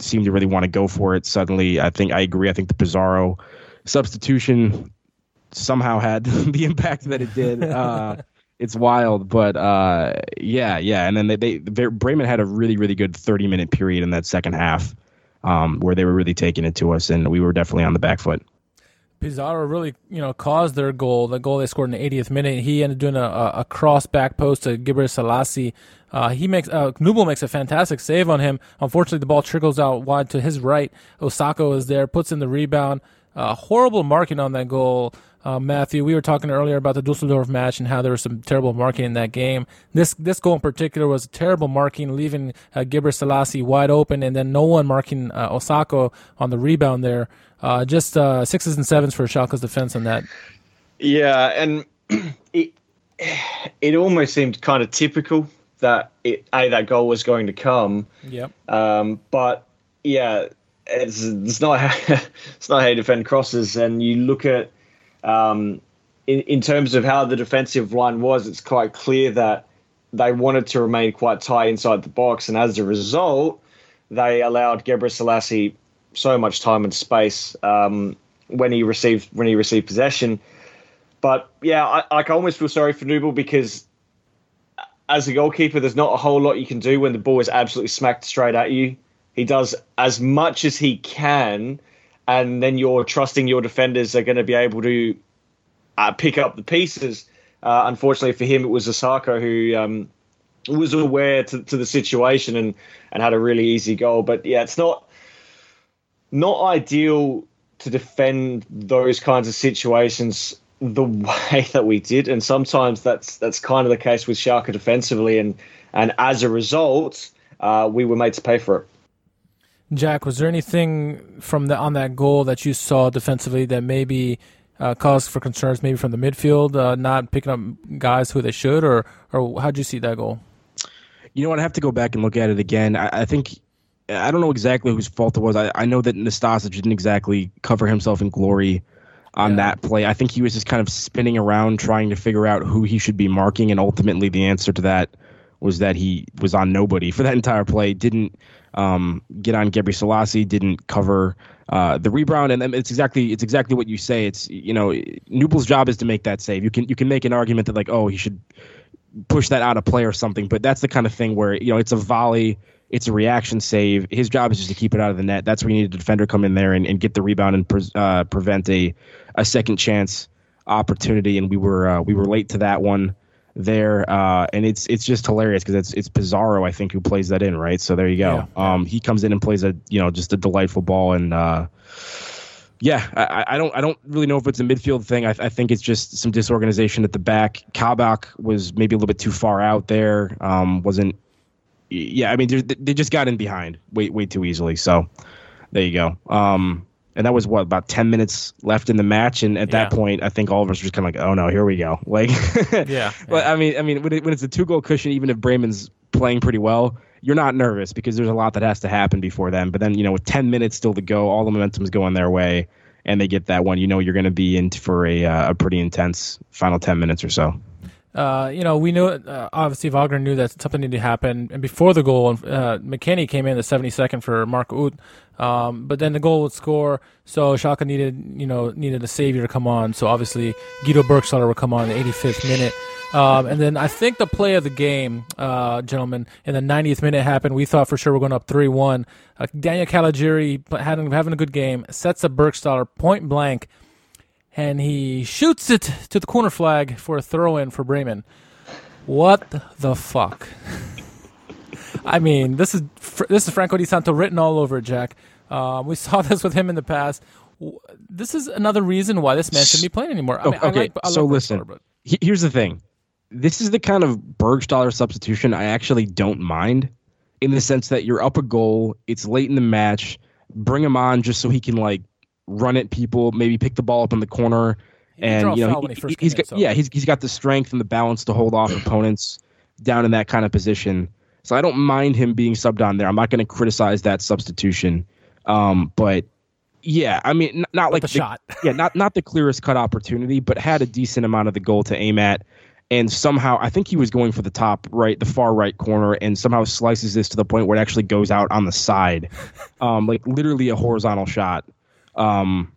seemed to really want to go for it suddenly. I think I agree. I think the Pizarro substitution somehow had the impact that it did. Uh, it's wild, but uh, yeah, yeah. And then they, they, Bremen had a really, really good 30 minute period in that second half um, where they were really taking it to us, and we were definitely on the back foot. Pizarro really, you know, caused their goal. The goal they scored in the 80th minute. He ended up doing a, a, a cross back post to Gebre Selassie. Uh, he makes uh, Nubel makes a fantastic save on him. Unfortunately, the ball trickles out wide to his right. Osako is there, puts in the rebound. Uh, horrible marking on that goal. Uh, Matthew, we were talking earlier about the Dusseldorf match and how there was some terrible marking in that game. This this goal in particular was terrible marking, leaving uh, Gebre Selassie wide open, and then no one marking uh, Osako on the rebound there. Uh, just uh, sixes and sevens for Schalke's defense on that. Yeah, and it it almost seemed kind of typical that it, a that goal was going to come. Yep. Um, but yeah, it's it's not how, it's not how you defend crosses. And you look at um, in in terms of how the defensive line was, it's quite clear that they wanted to remain quite tight inside the box, and as a result, they allowed Gebre Selassie so much time and space um, when he received when he received possession. But yeah, I, I almost feel sorry for Nubel because as a goalkeeper, there's not a whole lot you can do when the ball is absolutely smacked straight at you. He does as much as he can, and then you're trusting your defenders are going to be able to uh, pick up the pieces. Uh, unfortunately for him, it was Osako who um, was aware to, to the situation and, and had a really easy goal. But yeah, it's not not ideal to defend those kinds of situations the way that we did, and sometimes that's that's kind of the case with Schalke defensively, and and as a result, uh, we were made to pay for it. Jack, was there anything from the on that goal that you saw defensively that maybe uh, caused for concerns, maybe from the midfield, uh, not picking up guys who they should, or or how'd you see that goal? You know what? I have to go back and look at it again. I, I think I don't know exactly whose fault it was. I, I know that Nastasic didn't exactly cover himself in glory on Yeah. that play. I think he was just kind of spinning around trying to figure out who he should be marking, and ultimately the answer to that was that he was on nobody for that entire play. Didn't um, get on Gebre Selassie, didn't cover uh, the rebound, and it's exactly it's exactly what you say. It's you know Nubel's job is to make that save. You can you can make an argument that like oh he should push that out of play or something. But that's the kind of thing where you know it's a volley, it's a reaction save. His job is just to keep it out of the net. That's where you need a defender come in there and, and get the rebound and pre- uh, prevent a a second chance opportunity. And we were uh, we were late to that one there, uh, and it's it's just hilarious because it's it's Pizarro I think who plays that in right. So there you go. Yeah. Um, he comes in and plays a you know just a delightful ball and. Uh, yeah, I, I don't I don't really know if it's a midfield thing. I, I think it's just some disorganization at the back. Kabak was maybe a little bit too far out there. Um, wasn't. Yeah, I mean they they just got in behind way way too easily. So there you go. Um, and that was what about ten minutes left in the match, and at that point, I think all of us were just kind of like, oh no, here we go. Like, Yeah, But I mean, I mean, when, it, when it's a two goal cushion, even if Bremen's playing pretty well, you're not nervous because there's a lot that has to happen before then. But then, you know, with 10 minutes still to go, all the momentum's going their way, and they get that one, you know, you're going to be in for a, uh, a pretty intense final 10 minutes or so. Uh, you know, we knew uh, obviously Wagner knew that something needed to happen, and before the goal, uh, McKennie came in the 72nd for Mark Uth, um, but then the goal would score, so Schalke needed you know needed a savior to come on, so obviously Guido Burgstaller would come on in the 85th minute. Um, and then I think the play of the game, uh, gentlemen, in the 90th minute happened. We thought for sure we're going up 3 1. Uh, Daniel Caligiuri, having, having a good game, sets up Burgstaller point blank and he shoots it to the corner flag for a throw in for Bremen. What the fuck? I mean, this is this is Franco Di Santo written all over it, Jack. Um, we saw this with him in the past. This is another reason why this man shouldn't be playing anymore. I mean, I okay, like, so like listen. But Here's the thing this is the kind of Burgstaller substitution I actually don't mind in the sense that you're up a goal, it's late in the match, bring him on just so he can like run at people, maybe pick the ball up in the corner. And you know, he, has got so- yeah, he's he's got the strength and the balance to hold off opponents down in that kind of position. So I don't mind him being subbed on there. I'm not going to criticize that substitution, um, but yeah, I mean, n- not like the shot. yeah, not not the clearest cut opportunity, but had a decent amount of the goal to aim at. And somehow, I think he was going for the top right, the far right corner, and somehow slices this to the point where it actually goes out on the side, um, like literally a horizontal shot. Um,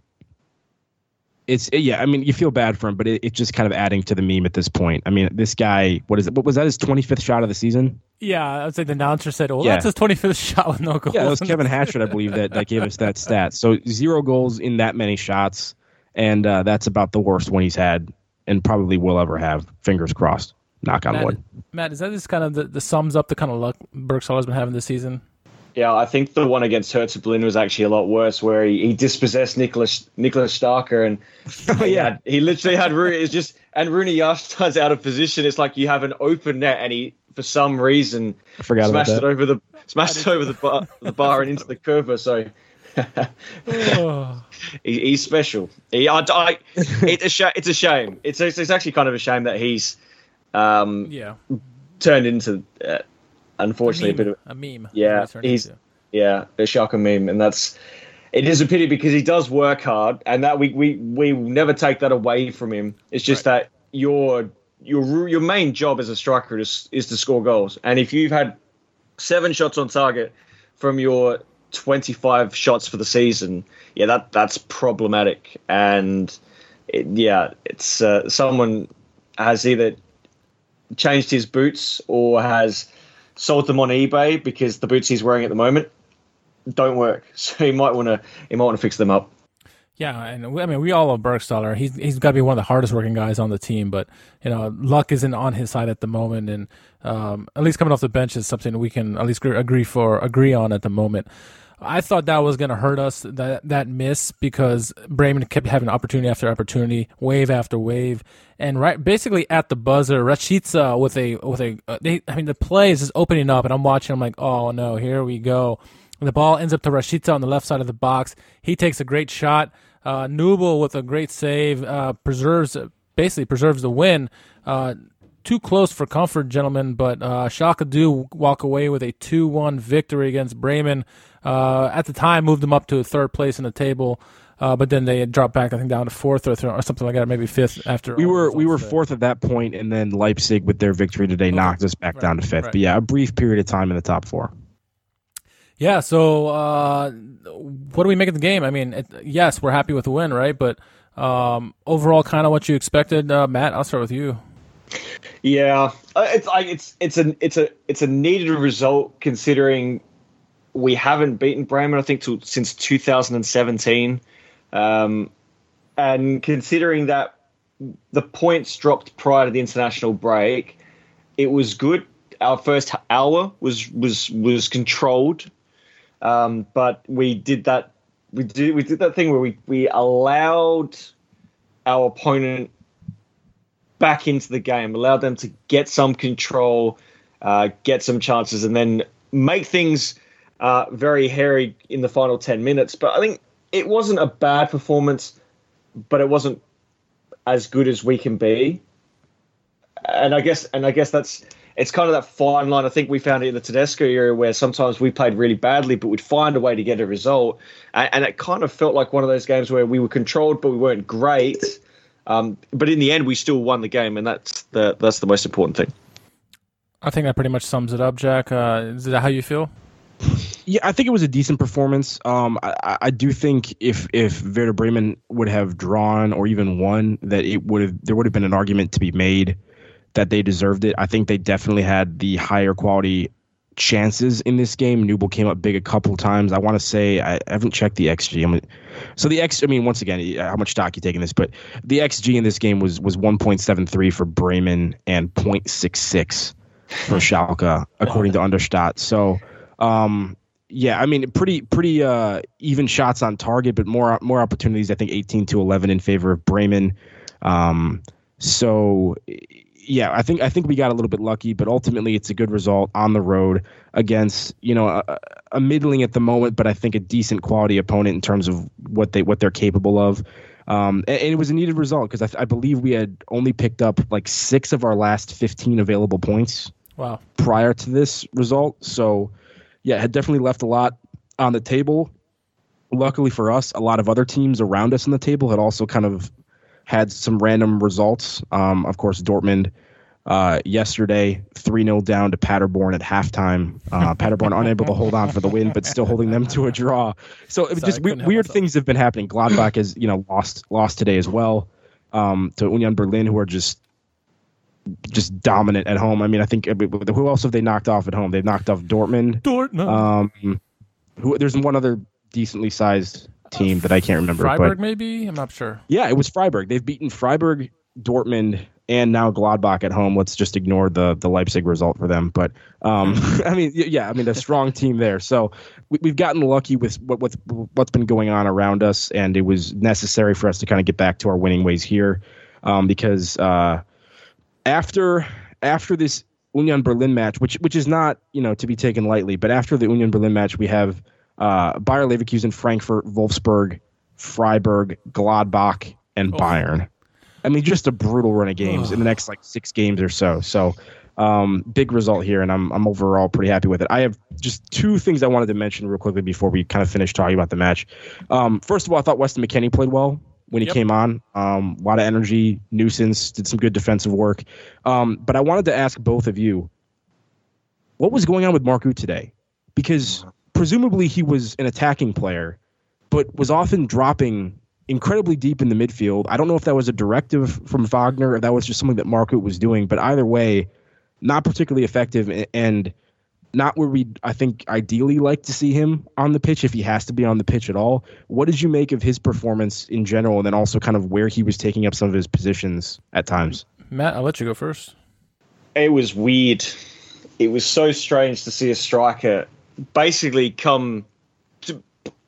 it's yeah, I mean, you feel bad for him, but it, it's just kind of adding to the meme at this point. I mean, this guy, what is it? What was that? His twenty fifth shot of the season? yeah, I'd say the announcer said, "Well, Yeah. that's his 25th shot with no goals." Yeah, that was Kevin Hatchard, I believe, that, that gave us that stat. So zero goals in that many shots, and uh, that's about the worst one he's had, and probably will ever have. Fingers crossed. Knock on Matt, wood. Matt, is that just kind of the, the sums up the kind of luck Burgstaller's been having this season? Yeah, I think the one against Hertha Berlin was actually a lot worse, where he, he dispossessed Nicholas Nicholas Starker, and he yeah. he literally had Rooney. It's just and Rune Jarstein's out of position. It's like you have an open net, and he for some reason I forgot smashed it over the smashed it over the bar, the bar and into the curve. So Oh, he, he's special. He, I, I, it's a sh- it's a shame. It's, it's it's actually kind of a shame that he's um, yeah, turned into uh, unfortunately a bit of a meme. Yeah, he's- into. Yeah, the Schalke meme, and that's it is a pity because he does work hard, and that we we we will never take that away from him. It's just that your your your main job as a striker is is to score goals, and if you've had seven shots on target from your 25 shots for the season, yeah, that that's problematic, and it, yeah, it's uh, someone has either changed his boots or has sold them on eBay because the boots he's wearing at the moment don't work. So he might want to he might want to fix them up. Yeah, and I mean, we all love Burgstaller. He's he's got to be one of the hardest working guys on the team, but you know, luck isn't on his side at the moment, and um, at least coming off the bench is something we can at least agree for agree on at the moment. I thought that was going to hurt us that that miss because Bremen kept having opportunity after opportunity, wave after wave, and right basically at the buzzer, Rashica with a with a uh, they, I mean the play is just opening up, and I'm watching. I'm like, oh no, here we go. And the ball ends up to Rashica on the left side of the box. He takes a great shot. Uh, Nubel with a great save uh, preserves basically preserves the win. Uh, too close for comfort, gentlemen, but uh, Schalke do walk away with a 2-1 victory against Bremen. Uh, at the time, moved them up to third place in the table, uh, but then they dropped back, I think, down to fourth or, th- or something like that, maybe fifth after. We were we were results fourth at that point, and then Leipzig with their victory today knocked us back Right. down to fifth. Right. But yeah, a brief period of time in the top four. Yeah. So, uh, what do we make of the game? I mean, it, yes, we're happy with the win, right? But um, overall, kind of what you expected, uh, Matt. I'll start with you. Yeah, uh, it's like it's it's a it's a it's a needed result considering we haven't beaten Bremen I think since 2017, um, and considering that the points dropped prior to the international break, it was good. Our first hour was was was controlled, um, but we did that. We did we did that thing where we we allowed our opponent back into the game, allowed them to get some control, uh, get some chances, and then make things uh, very hairy in the final 10 minutes. But I think it wasn't a bad performance, but it wasn't as good as we can be. And I guess, and I guess that's it's kind of that fine line. I think we found it in the Tedesco area where sometimes we played really badly, but we'd find a way to get a result. And, and it kind of felt like one of those games where we were controlled, but we weren't great. Um, but in the end, we still won the game, and that's the that's the most important thing. I think that pretty much sums it up, Jack. Uh, is that how you feel? Yeah, I think it was a decent performance. Um, I, I do think if if Werder Bremen would have drawn or even won, that it would have there would have been an argument to be made that they deserved it. I think they definitely had the higher quality chances in this game. Nubel came up big a couple times. I want to say I haven't checked the xG. I mean, so the x. I mean, once again, how much stock you taking this? But the xG in this game was was 1.73 for Bremen and 0.66 for Schalke, according to Understat. So, um, yeah, I mean, pretty pretty uh, even shots on target, but more more opportunities. I think 18 to 11 in favor of Bremen. Um, so yeah, I think I think we got a little bit lucky, but ultimately it's a good result on the road against you know a, a middling at the moment, but I think a decent quality opponent in terms of what they what they're capable of. Um, and, and, it was a needed result because I, I, believe we had only picked up like six of our last 15 available points. Wow. Prior to this result, so yeah, had definitely left a lot on the table. Luckily for us, a lot of other teams around us on the table had also kind of had some random results. Um, of course, Dortmund uh, yesterday, 3 0 down to Paderborn at halftime. Uh, Paderborn unable to hold on for the win, but still holding them to a draw. So Sorry, just we- weird things have been happening. Gladbach has you know lost lost today as well um, to Union Berlin, who are just just dominant at home. I mean, I think who else have they knocked off at home? They've knocked off Dortmund. Dortmund. Um, who, there's one other decently sized team that I can't remember. Freiburg, but, maybe I'm not sure. Yeah, it was Freiburg. They've beaten Freiburg, Dortmund, and now Gladbach at home. Let's just ignore the the Leipzig result for them. But um, I mean, yeah, I mean a strong team there. So we, have gotten lucky with what with what's been going on around us, and it was necessary for us to kind of get back to our winning ways here, um, because uh, after after this Union Berlin match, which which is not you know to be taken lightly, but after the Union Berlin match, we have uh, Bayer Leverkusen, Frankfurt, Wolfsburg, Freiburg, Gladbach, and oh. Bayern. I mean, just a brutal run of games in the next like six games or so. So, um, big result here, and I'm I'm overall pretty happy with it. I have just two things I wanted to mention real quickly before we kind of finish talking about the match. Um, first of all, I thought Weston McKennie played well when he yep. came on. Um, a lot of energy, nuisance, did some good defensive work. Um, but I wanted to ask both of you, what was going on with Mark today? Because presumably he was an attacking player, but was often dropping incredibly deep in the midfield. I don't know if that was a directive from Wagner or that was just something that Marco was doing, but either way, not particularly effective and not where we I think ideally like to see him on the pitch if he has to be on the pitch at all. What did you make of his performance in general and then also kind of where he was taking up some of his positions at times? Matt, I'll let you go first. It was weird. It was so strange to see a striker basically come to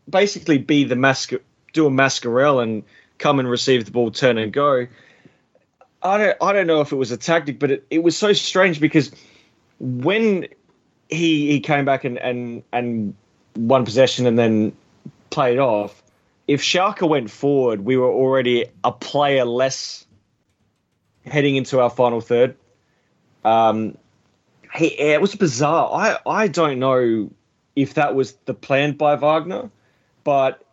basically be the mask do a masquerade and come and receive the ball, turn and go. I don't I don't know if it was a tactic, but it, it was so strange because when he he came back and, and and won possession and then played off, if Schalke went forward, we were already a player less heading into our final third. Um, he, it was bizarre. I, I don't know if that was the plan by Wagner, but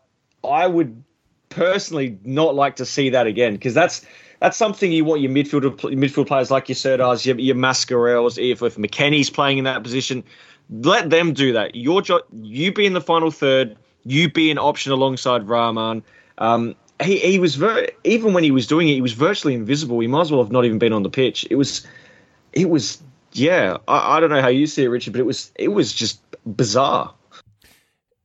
I would personally not like to see that again because that's that's something you want your midfield midfield players like your Serdars, your, your Mascarells, if, if McKennie's playing in that position, let them do that. Your job, you be in the final third, you be an option alongside Raman. Um, he, he was very even when he was doing it, he was virtually invisible. He might as well have not even been on the pitch. It was it was yeah. I, I don't know how you see it, Richard, but it was it was just bizarre.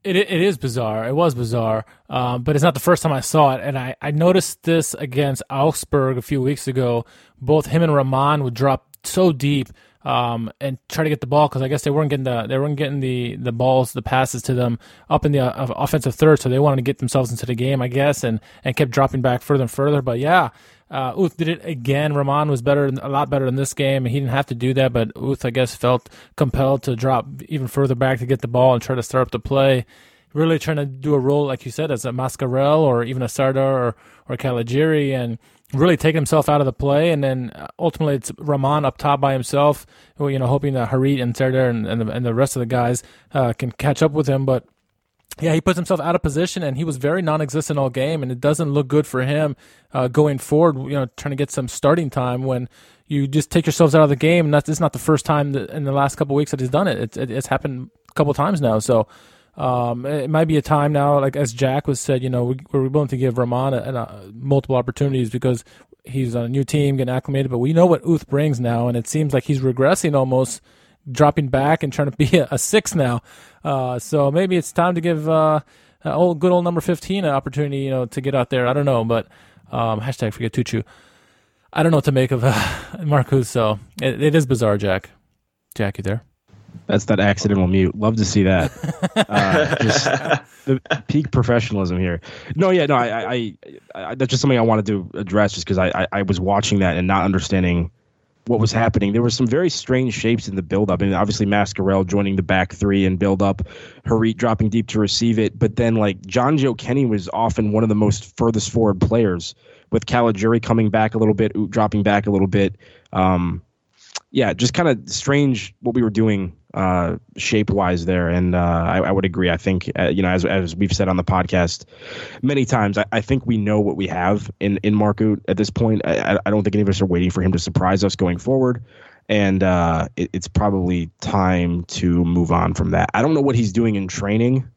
It, it is bizarre. It was bizarre, um, but it's not the first time I saw it. And I, I noticed this against Augsburg a few weeks ago. Both him and Raman would drop so deep um, and try to get the ball because I guess they weren't getting the they weren't getting the the balls, the passes to them up in the uh, offensive third, so they wanted to get themselves into the game, I guess, and and kept dropping back further and further. But yeah, uh, Uth did it again. Raman was better, a lot better in this game, and he didn't have to do that. But Uth, I guess, felt compelled to drop even further back to get the ball and try to start up the play. Really trying to do a role, like you said, as a Mascarell or even a Serdar or or Caligiuri, and really take himself out of the play. And then uh, ultimately, it's Raman up top by himself, you know, hoping that Harit and Serdar and, and, the, and the rest of the guys uh, can catch up with him. But yeah, he puts himself out of position, and he was very non-existent all game, and it doesn't look good for him uh, going forward. You know, trying to get some starting time when you just take yourselves out of the game, and that's it's not the first time that in the last couple weeks that he's done it. It's, it, it's happened a couple times now, so um, it might be a time now, like as Jack was said, you know, we, are willing to give Raman a, a, multiple opportunities because he's on a new team, getting acclimated. But we know what Uth brings now, and it seems like he's regressing almost dropping back and trying to be a, a six now. Uh, so maybe it's time to give uh, old good old number fifteen an opportunity, you know, to get out there. I don't know, but um, hashtag forget Tuchu. I don't know what to make of uh, Marcus. So it, it is bizarre, Jack. Jack, you there? That's that accidental mute. Love to see that. Uh, just the peak professionalism here. No, yeah, no, I, I, I, that's just something I wanted to address, just because I, I, I was watching that and not understanding what was happening. There were some very strange shapes in the buildup. I mean, obviously Mascarell joining the back three and build up, Harit dropping deep to receive it. But then like Jonjoe Kenny was often one of the most furthest forward players, with Caligiuri coming back a little bit, dropping back a little bit. Um, yeah, just kind of strange what we were doing uh, shape wise there. And uh, I, I, would agree. I think, uh, you know, as, as we've said on the podcast many times, I, I think we know what we have in, in Uth at this point. I, I, don't think any of us are waiting for him to surprise us going forward. And uh, it, it's probably time to move on from that. I don't know what he's doing in training.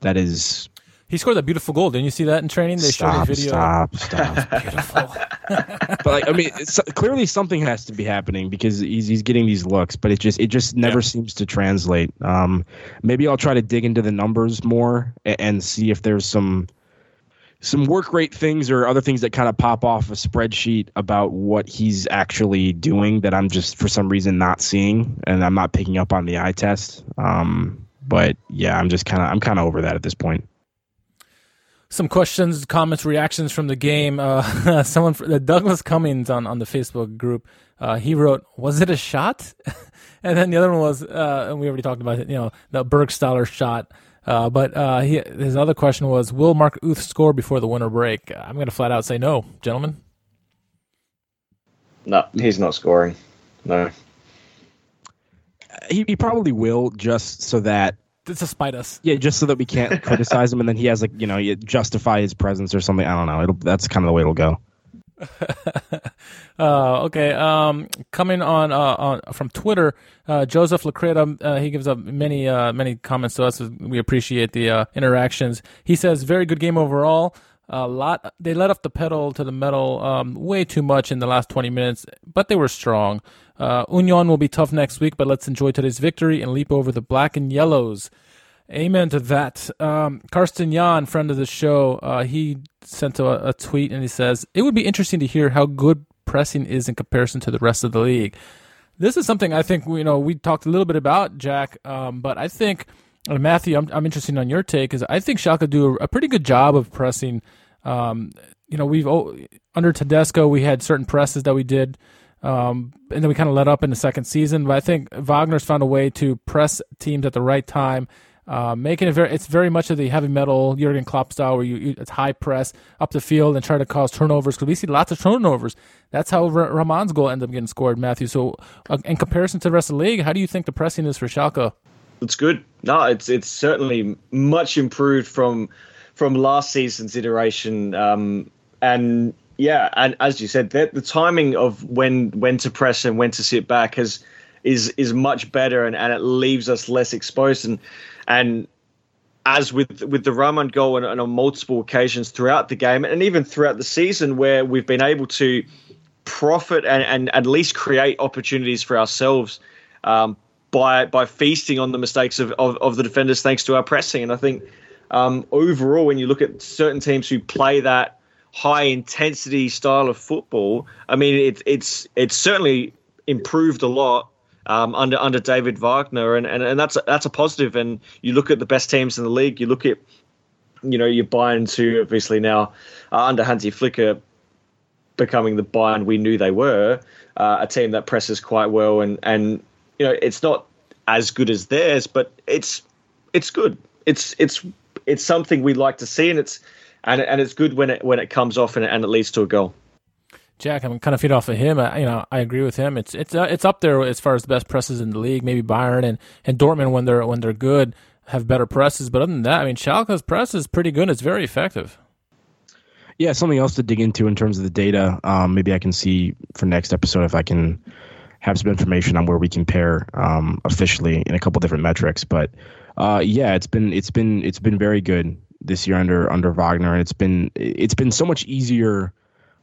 That is he scored that beautiful goal. Didn't you see that in training? They stop, showed a video. Stop, stop. beautiful. but like, I mean, clearly something has to be happening because he's he's getting these looks, but it just it just never yeah. seems to translate. Um, maybe I'll try to dig into the numbers more and, and see if there's some some work rate things or other things that kind of pop off a spreadsheet about what he's actually doing that I'm just for some reason not seeing and I'm not picking up on the eye test. Um, but yeah, I'm just kind of I'm kind of over that at this point some questions, comments, reactions from the game. Uh, someone, uh, Douglas Cummings on, on the Facebook group, uh, he wrote, "Was it a shot?" and then the other one was, uh, and we already talked about it, you know, the Burgstaller shot. Uh, but uh, he, his other question was, "Will Mark Uth score before the winter break?" I'm going to flat out say no, gentlemen. No, he's not scoring. No. He, he probably will, just so that to spite us. Yeah, just so that we can't criticize him, and then he has like you know justify his presence or something. I don't know. It'll that's kind of the way it'll go. uh, okay. Um, coming on, uh, on from Twitter, uh, Joseph Lacreta, uh, he gives up many uh, many comments to us. We appreciate the uh, interactions. He says, "Very good game overall." A lot. They let off the pedal to the metal um, way too much in the last 20 minutes, but they were strong. Uh, Union will be tough next week, but let's enjoy today's victory and leap over the black and yellows. Amen to that. Um, Karsten Jan, friend of the show, uh, he sent a, a, tweet and he says, It would be interesting to hear how good pressing is in comparison to the rest of the league. This is something I think, you know, we talked a little bit about, Jack, um, but I think, uh, Matthew, I'm, I'm interested on your take, is I think Schalke do a, a pretty good job of pressing. Um, you know, we've, under Tedesco, we had certain presses that we did um, and then we kind of let up in the second season. But I think Wagner's found a way to press teams at the right time, uh, making it very. It's very much of the heavy metal Jurgen Klopp style, where you, you it's high press up the field and try to cause turnovers. Because we see lots of turnovers. That's how R- Raman's goal ended up getting scored, Matthew. So, uh, in comparison to the rest of the league, how do you think the pressing is for Schalke? It's good. No, it's it's certainly much improved from from last season's iteration. Um, and yeah, and as you said, the, the timing of when when to press and when to sit back has is is much better, and, and it leaves us less exposed. And and as with with the Raman goal and, and on multiple occasions throughout the game, and even throughout the season, where we've been able to profit and, and at least create opportunities for ourselves um, by by feasting on the mistakes of, of, of, the defenders thanks to our pressing. And I think um, overall, when you look at certain teams who play that high intensity style of football, I mean, it, it's it's certainly improved a lot um, under under David Wagner, and, and, and that's a, that's a positive. And you look at the best teams in the league, you look at you know you Bayern to obviously now uh, under Hansi Flicker becoming the Bayern we knew they were, uh, a team that presses quite well, and and you know it's not as good as theirs, but it's it's good. It's it's it's something we like to see, and it's and and it's good when it when it comes off and, and it leads to a goal. Jack, I'm kind of feed off of him. I, you know, I agree with him. It's it's uh, it's up there as far as the best presses in the league. Maybe Bayern and, and Dortmund when they're when they're good have better presses, but other than that, I mean, Schalke's press is pretty good. It's very effective. Yeah, something else to dig into in terms of the data. Um, maybe I can see for next episode if I can have some information on where we compare um, officially in a couple different metrics. But uh, yeah, it's been it's been it's been very good this year under under Wagner, and it's been it's been so much easier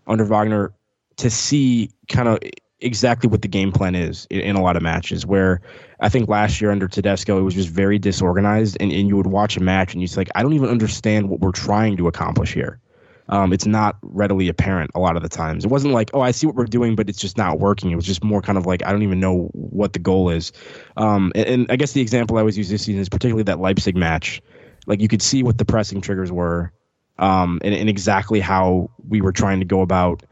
under Wagner to see kind of exactly what the game plan is in, in, a lot of matches. Where I think last year under Tedesco, it was just very disorganized, and, and you would watch a match and you'd like, I don't even understand what we're trying to accomplish here. Um, it's not readily apparent a lot of the times. It wasn't like, oh, I see what we're doing, but it's just not working. It was just more kind of like, I don't even know what the goal is. Um, and, and I guess the example I always use this season is particularly that Leipzig match. Like you could see what the pressing triggers were, um, and, and exactly how we were trying to go about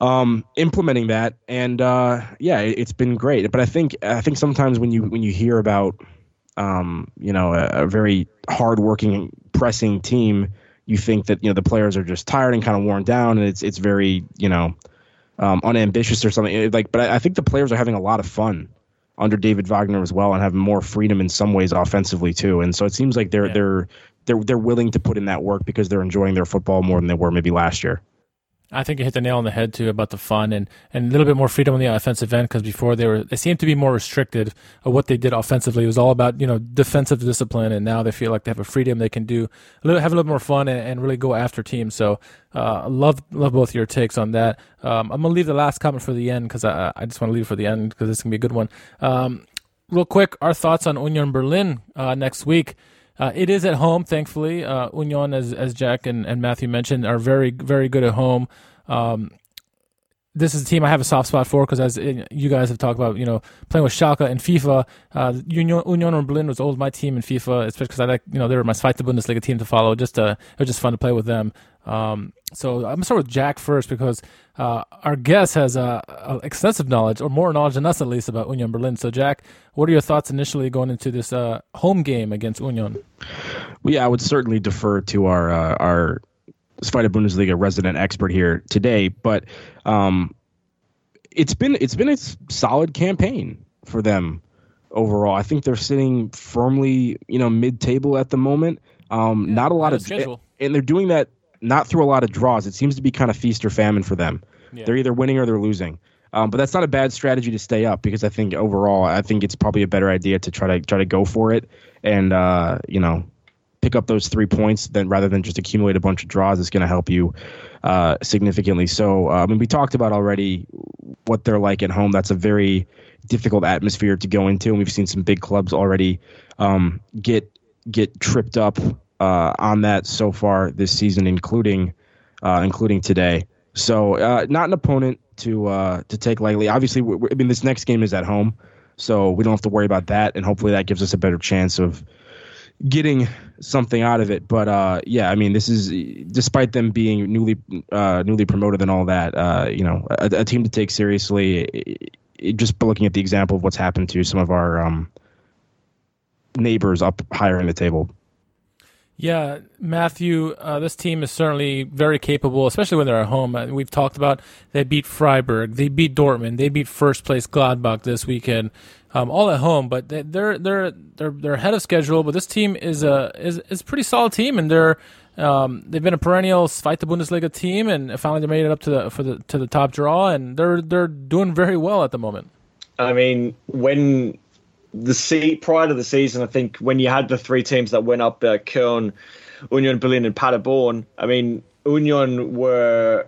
um, implementing that. And uh, yeah, it, has been great. But I think I think sometimes when you when you hear about um, you know a, a very hardworking pressing team, you think that you know the players are just tired and kind of worn down, and it's it's very you know um, unambitious or something. Like, but I, I think the players are having a lot of fun under David Wagner as well, and have more freedom in some ways offensively too. And so it seems like they're yeah. they're they're they're willing to put in that work because they're enjoying their football more than they were maybe last year. I think you hit the nail on the head too about the fun and, and a little bit more freedom on the offensive end because before they were they seemed to be more restricted of what they did offensively. It was all about you know defensive discipline, and now they feel like they have a freedom they can do a little, have a little more fun and, and really go after teams. So uh, love love both your takes on that. Um, I'm gonna leave the last comment for the end because I I just want to leave it for the end because it's gonna be a good one. Um, real quick, our thoughts on Union Berlin uh, next week. Uh, it is at home, thankfully. Uh, Union, as as Jack and, and Matthew mentioned, are very very good at home. Um, this is a team I have a soft spot for because as you guys have talked about, you know, playing with Schalke and FIFA, uh, Union, Union Berlin was always my team in FIFA, especially because I like, you know, they were my Zweite Bundesliga team to follow. Just uh, it was just fun to play with them. Um, so I'm gonna start with Jack first because uh, our guest has uh, extensive knowledge, or more knowledge than us at least, about Union Berlin. So Jack, what are your thoughts initially going into this uh, home game against Union? Well, yeah, I would certainly defer to our uh, our Zweite Bundesliga resident expert here today, but um, it's been it's been a solid campaign for them overall. I think they're sitting firmly, you know, mid-table at the moment. Um, yeah, not a lot of, schedule. and they're doing that not through a lot of draws. It seems to be kind of feast or famine for them. Yeah. They're either winning or they're losing. Um, but that's not a bad strategy to stay up because I think overall, I think it's probably a better idea to try to try to go for it and uh, you know pick up those three points then rather than just accumulate a bunch of draws is going to help you uh, significantly. So uh, I mean, we talked about already what they're like at home. That's a very difficult atmosphere to go into, and we've seen some big clubs already um, get get tripped up uh, on that so far this season, including uh, including today. So uh, not an opponent to uh, to take lightly. Obviously, I mean this next game is at home, so we don't have to worry about that, and hopefully that gives us a better chance of getting something out of it. But uh, yeah, I mean, this is despite them being newly uh, newly promoted and all that. Uh, you know, a, a, team to take seriously. It, it, just looking at the example of what's happened to some of our um, neighbors up higher in the table. Yeah, Matthew, uh, this team is certainly very capable, especially when they're at home. Uh, we've talked about they beat Freiburg, they beat Dortmund, they beat first place Gladbach this weekend um, all at home. But they, are they're they're they're ahead of schedule. But this team is a is is a pretty solid team, and they're um, they've been a perennial Zweite Bundesliga team, and finally they made it up to the for the to the top draw, and they're they're doing very well at the moment. I mean, when the sea prior to the season, I think when you had the three teams that went up, uh, Köln, Union Berlin, and Paderborn. I mean, Union were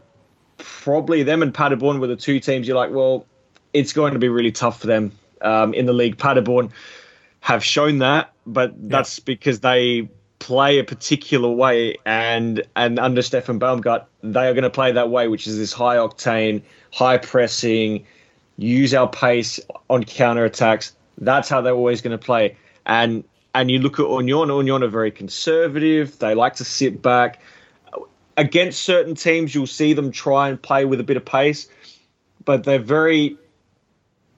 probably them and Paderborn were the two teams you're like, well, it's going to be really tough for them um, in the league. Paderborn have shown that, but that's because they play a particular way, and and under Steffen Baumgart, they are going to play that way, which is this high octane, high pressing, use our pace on counter attacks. That's how they're always going to play. And and you look at Union, Union are very conservative. They like to sit back. Against certain teams, you'll see them try and play with a bit of pace, but they're very,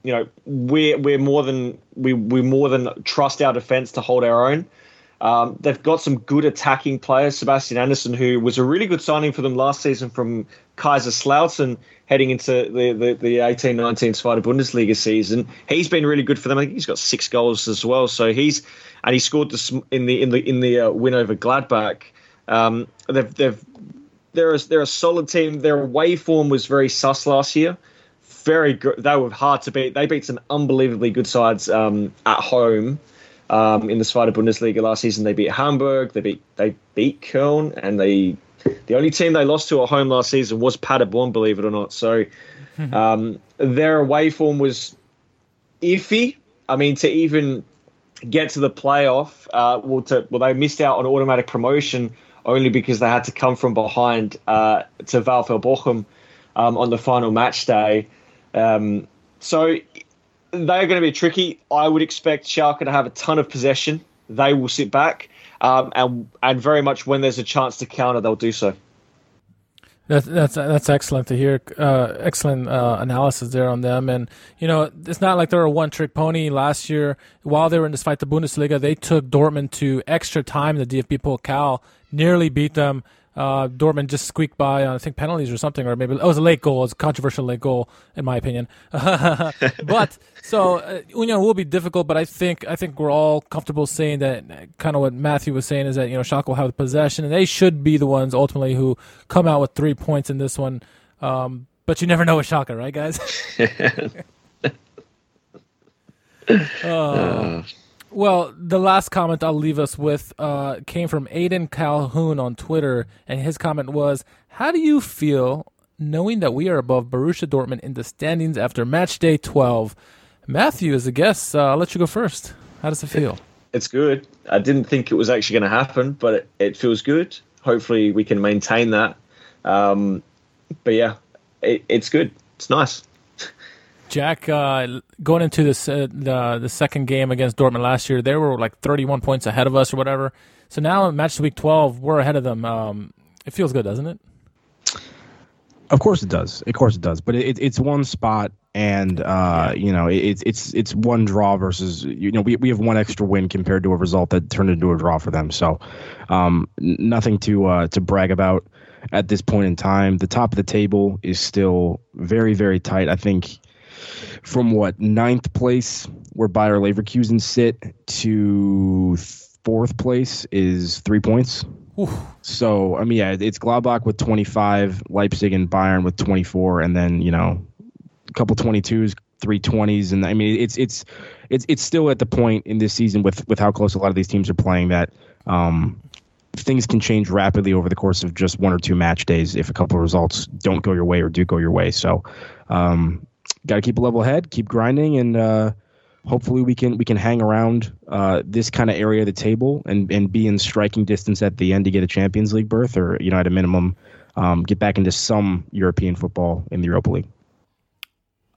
you know, we're we're more than we we more than trust our defense to hold our own. Um, they've got some good attacking players. Sebastian Andersson, who was a really good signing for them last season from Kaiser Kaiserslautern, heading into the, the, the 18-19 Zweite Bundesliga season. He's been really good for them. I think he's got six goals as well. So he's and he scored this in the in the in the uh, win over Gladbach. Um, they've they've they're a, they're a solid team. Their away form was very sus last year. Very good. They were hard to beat. They beat some unbelievably good sides um, at home. Um, in the Zweite Bundesliga last season, they beat Hamburg, they beat they beat Köln, and they the only team they lost to at home last season was Paderborn, believe it or not. So um, their away form was iffy. I mean, to even get to the playoff, uh, well, to, well, they missed out on automatic promotion only because they had to come from behind uh, to VfL Bochum um, on the final match day. Um, so they're going to be tricky. I would expect Schalke to have a ton of possession. They will sit back, um, and and very much when there's a chance to counter, they'll do so. That's that's that's excellent to hear. Uh, excellent uh, analysis there on them, and you know it's not like they're a one-trick pony. Last year, while they were in this Zweite Bundesliga, they took Dortmund to extra time. The DFB Pokal nearly beat them. Uh, Dortmund just squeaked by on I think penalties or something, or maybe oh, it was a late goal. It was a controversial late goal in my opinion. but so uh, Union will be difficult, but I think I think we're all comfortable saying that kind of what Matthew was saying is that you know Schalke will have the possession and they should be the ones ultimately who come out with three points in this one. Um, but you never know with Schalke, right, guys? uh, well, the last comment I'll leave us with uh, came from Aiden Calhoun on Twitter, and his comment was, "How do you feel knowing that we are above Borussia Dortmund in the standings after match day 12?" Matthew, as a guest, uh, I'll let you go first. How does it feel? It's good. I didn't think it was actually going to happen, but it, it, feels good. Hopefully, we can maintain that. Um, but yeah, it, it's good. It's nice. Jack, uh, going into this uh, the the second game against Dortmund last year, they were like 31 points ahead of us or whatever. So now, in match week 12, we're ahead of them. Um, it feels good, doesn't it? Of course it does. Of course it does. But it, it's one spot, and uh, you know it's it's it's one draw versus you know we we have one extra win compared to a result that turned into a draw for them. So um, nothing to uh, to brag about at this point in time. The top of the table is still very very tight. I think from what ninth place where Bayer Leverkusen sit to fourth place is three points. Oof. So I mean, yeah, it's Gladbach with 25, Leipzig and Bayern with 24, and then you know, a couple 22s, three 20s, and I mean, it's it's it's it's still at the point in this season with with how close a lot of these teams are playing that um, things can change rapidly over the course of just one or two match days if a couple of results don't go your way or do go your way. So um, got to keep a level head, keep grinding, and uh, hopefully we can we can hang around uh, this kind of area of the table and and be in striking distance at the end to get a Champions League berth, or you know at a minimum um, get back into some European football in the Europa League.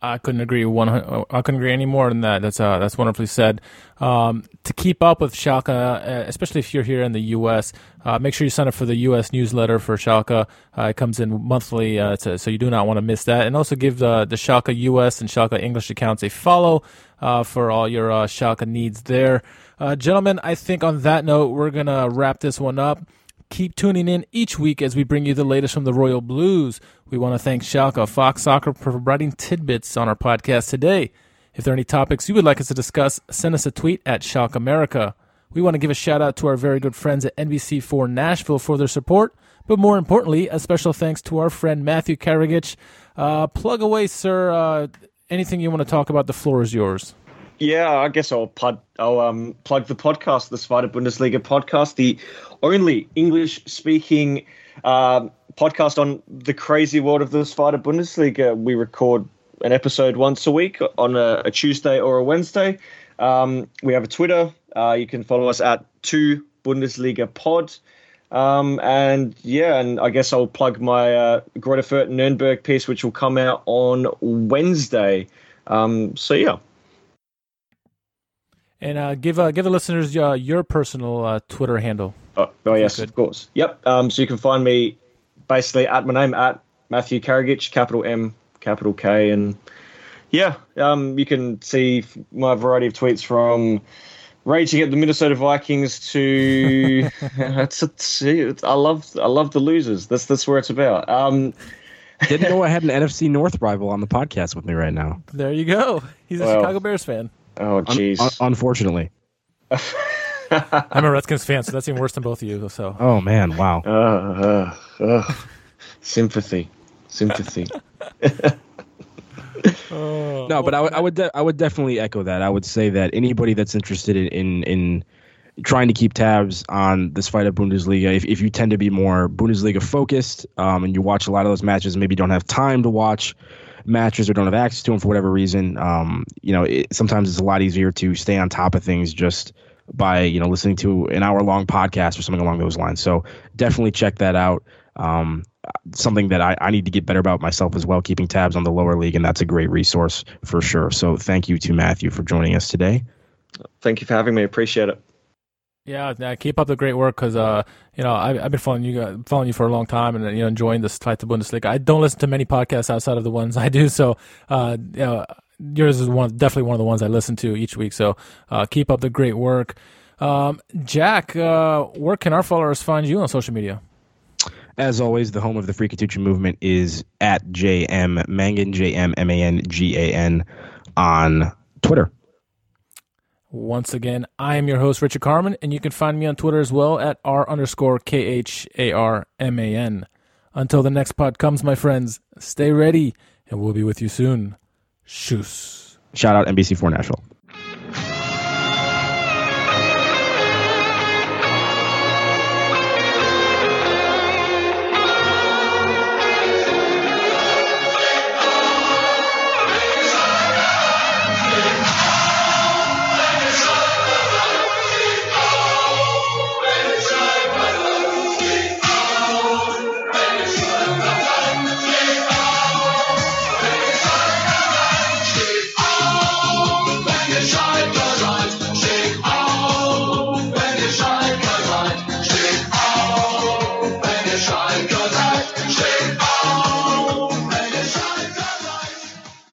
I couldn't agree one. I couldn't agree any more than that. That's uh, that's wonderfully said. Um, to keep up with Schalke, uh, especially if you're here in the U.S., uh, make sure you sign up for the U.S. newsletter for Schalke. Uh, it comes in monthly, uh, to, so you do not want to miss that. And also give the the Schalke U.S. and Schalke English accounts a follow uh, for all your uh, Schalke needs there. gentlemen, I think on that note, we're gonna wrap this one up. Keep tuning in each week as we bring you the latest from the Royal Blues. We want to thank Schalke Fox Soccer for providing tidbits on our podcast today. If there are any topics you would like us to discuss, send us a tweet at Schalke America. We want to give a shout out to our very good friends at NBC4 Nashville for their support, but more importantly, a special thanks to our friend Matthew Karagich. Uh, plug away, sir. Uh, anything you want to talk about, the floor is yours. Yeah, I guess I'll plug, I'll um, plug the podcast, the Zweite Bundesliga podcast, the only English speaking um, podcast on the crazy world of the Zweite Bundesliga. We record an episode once a week on a, a Tuesday or a Wednesday. Um, we have a Twitter. Uh, you can follow us at two Bundesliga Pod. Um, and yeah, and I guess I'll plug my uh, Greuther Fürth Nuremberg piece, which will come out on Wednesday. Um, so yeah. And uh, give uh, give the listeners uh, your personal uh, Twitter handle. Oh, oh yes, of course. Yep. Um, so you can find me basically at my name at Matthew Karagic, capital M, capital K, and yeah, um, you can see my variety of tweets from raging at the Minnesota Vikings to it's, it's, I love I love the losers. That's that's where it's about. Um, Didn't know I had an NFC North rival on the podcast with me right now. There you go. He's a Well, Chicago Bears fan. Oh jeez. Un- un- unfortunately. I'm a Redskins fan, so that's even worse than both of you. So Oh man, wow. Uh, uh, uh. Sympathy, sympathy. No, but I would I would de- I would definitely echo that. I would say that anybody that's interested in in, in trying to keep tabs on this Zweite Bundesliga, if, if you tend to be more Bundesliga focused um, and you watch a lot of those matches, maybe don't have time to watch matches or don't have access to them for whatever reason, um, you know, it, sometimes it's a lot easier to stay on top of things just by you know listening to an hour long podcast or something along those lines. So definitely check that out. Um, something that I, I need to get better about myself as well, keeping tabs on the lower league, and that's a great resource for sure. So thank you to Matthew for joining us today. Thank you for having me. Appreciate it. Yeah, yeah, keep up the great work because uh, you know I, I've been following you guys, following you for a long time, and you know enjoying this Zweite Bundesliga. I don't listen to many podcasts outside of the ones I do, so uh, you know, yours is one definitely one of the ones I listen to each week. So uh, keep up the great work. Um, Jack, uh, where can our followers find you on social media? As always, the home of the Free Kutucu movement is at JM Mangan, J M M A N G A N, on Twitter. Once again, I am your host, Richard Carmen, and you can find me on Twitter as well at R underscore K H A R M A N. Until the next pod comes, my friends, stay ready, and we'll be with you soon. Shoes. Shout out NBC4 Nashville.